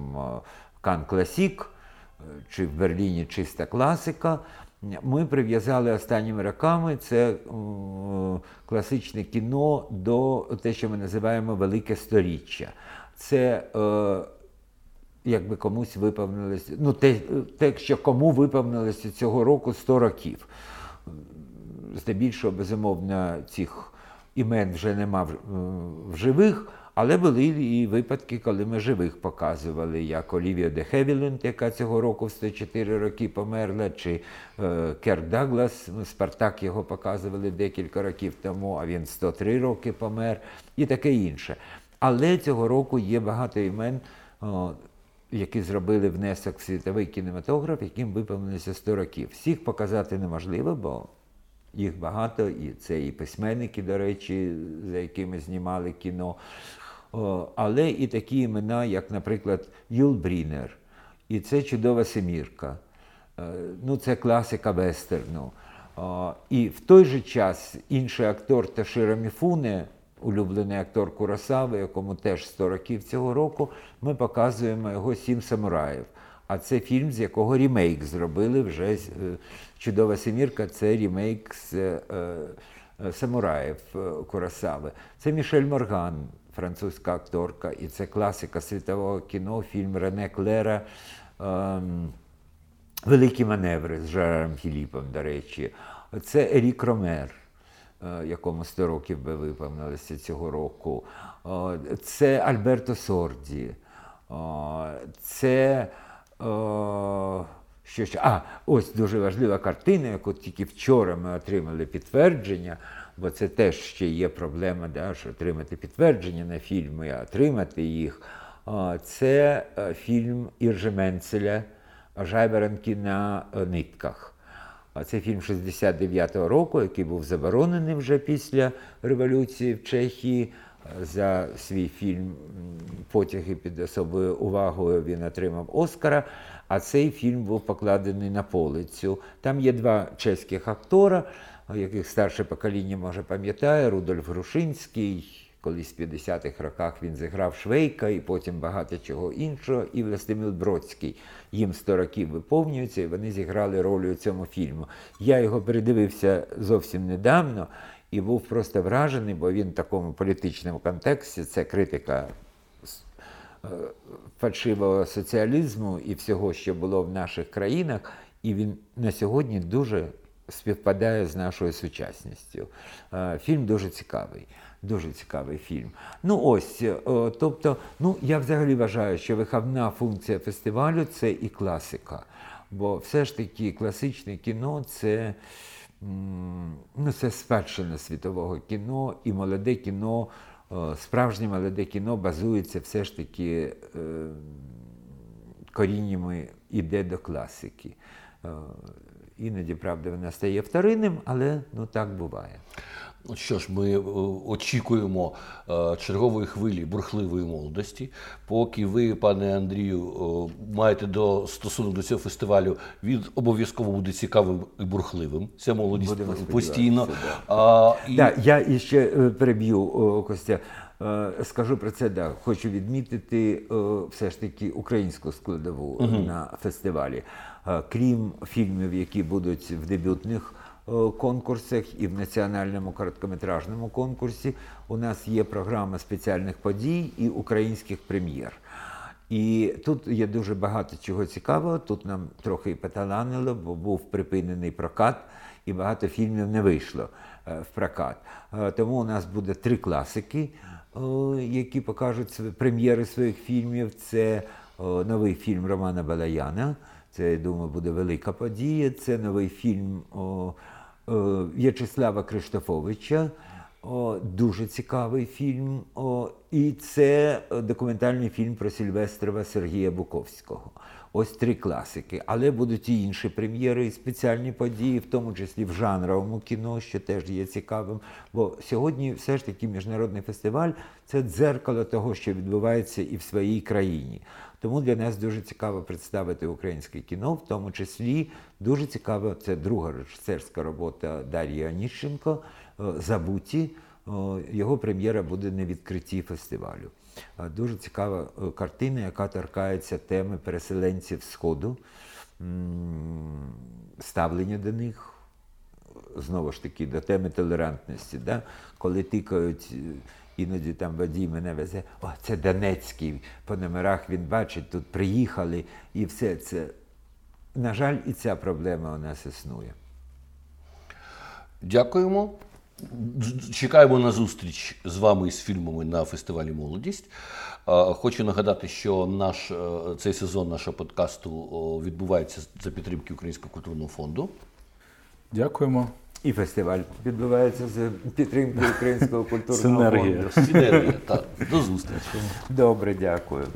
Кан Класік чи в Берліні чиста класика. Ми прив'язали останніми роками це класичне кіно до те, що ми називаємо Велике сторіччя. Це е, якби комусь виповнилося, ну те, те, що кому виповнилося цього року 100 років. Здебільшого, безумовно, цих імен вже нема в, в живих. Але були і випадки, коли ми живих показували, як Олівія де Хевіленд, яка цього року в 104 роки померла, чи е, Керк Даглас, Спартак його показували декілька років тому, а він 103 роки помер, і таке інше. Але цього року є багато імен, о, які зробили внесок в світовий кінематограф, яким виповнилося 100 років. Всіх показати неможливо, бо їх багато, і це і письменники, до речі, за якими знімали кіно але і такі імена, як, наприклад, Юл Брінер. І це чудова семірка. Е, ну, Це класика вестерну. І в той же час інший актор Ташира Міфуне, улюблений актор Курасави, якому теж 100 років цього року, ми показуємо його Сім самураїв. А це фільм, з якого рімейк зробили вже е, чудова семірка це рімейк з е, самураїв Курасави. Це Мішель Морган, французька акторка, і це класика світового кіно, фільм Рене Клера. Ем, Великі маневри з Жаром Філіпом, до речі. Це Ерік Ромер, е, якому 100 років би виповнилося цього року. Це Альберто Сорді. Це. Що ще? А, ось дуже важлива картина, яку тільки вчора ми отримали підтвердження бо це теж ще є проблема, да, що отримати підтвердження на фільми, а отримати їх. Це е, фільм Іржи Менцеля Жайберанки на е, нитках. Це фільм 69-го року, який був заборонений вже після революції в Чехії. За свій фільм Потяги під особою увагою він отримав Оскара. А цей фільм був покладений на полицю. Там є два чеських актора яких старше покоління може пам'ятає, Рудольф Грушинський. Колись в 50-х роках він зіграв Швейка і потім багато чого іншого. І Властимир Бродський. Їм 100 років виповнюється, і вони зіграли роль у цьому фільму. Я його передивився зовсім недавно і був просто вражений, бо він в такому політичному контексті це критика е, фальшивого соціалізму і всього, що було в наших країнах. І він на сьогодні дуже співпадає з нашою сучасністю. Е, фільм дуже цікавий. Дуже цікавий фільм. Ну ось, е, тобто, ну я взагалі вважаю, що виховна функція фестивалю це і класика. Бо все ж таки класичне кіно це ну, це спадщина світового кіно, і молоде кіно, е, справжнє молоде кіно базується все ж таки коріннями іде до класики. Іноді, правда, вона стає вторинним, але ну так буває. Ну що ж, ми е, очікуємо е, чергової хвилі бурхливої молодості. Поки ви, пане Андрію, е, маєте до стосунок до цього фестивалю, він обов'язково буде цікавим і бурхливим. Ця молодість Будемо постійно. А, і... Да, я іще переб'ю Костя. Скажу про це, да. хочу відмітити все ж таки українську складову на фестивалі. Е, Крім фільмів, які будуть в дебютних е, конкурсах і в національному короткометражному конкурсі, у нас є програма спеціальних подій і українських прем'єр. І тут є дуже багато чого цікавого. Тут нам трохи поталанило, бо був припинений прокат, і багато фільмів не вийшло е, в прокат. Тому у нас буде три класики, які покажуть прем'єри своїх фільмів. Це новий фільм Романа Балаяна. Це, я думаю, буде велика подія. Це новий фільм о, е, В'ячеслава Криштофовича. О, дуже цікавий фільм. О, і це документальний фільм про Сільвестрова Сергія Буковського. Ось три класики. Але будуть і інші прем'єри, і спеціальні події, в тому числі в жанровому кіно, що теж є цікавим. Бо сьогодні все ж таки міжнародний фестиваль це дзеркало того, що відбувається і в своїй країні. Тому для нас дуже цікаво представити українське кіно, в тому числі дуже цікаво, це друга режисерська робота Дар'ї Аніщенко е, Забуті. Його прем'єра буде на відкритті фестивалю. Е, Дуже цікава е, картина, яка торкається теми переселенців Сходу, ставлення до них, знову ж таки, до теми толерантності. Да? Коли тикають, е, іноді там водій мене везе, о, це Донецький, по номерах він бачить, тут приїхали, і все це. На жаль, і ця проблема у нас існує. Дякуємо. Чекаємо на зустріч з вами з фільмами на фестивалі Молодість. Хочу нагадати, що наш е, цей сезон нашого подкасту відбувається за підтримки Українського культурного фонду. Дякуємо. І фестиваль відбувається з підтримки Українського культурного Синергія. фонду. Синергія. Так, до зустрічі. Добре, дякую.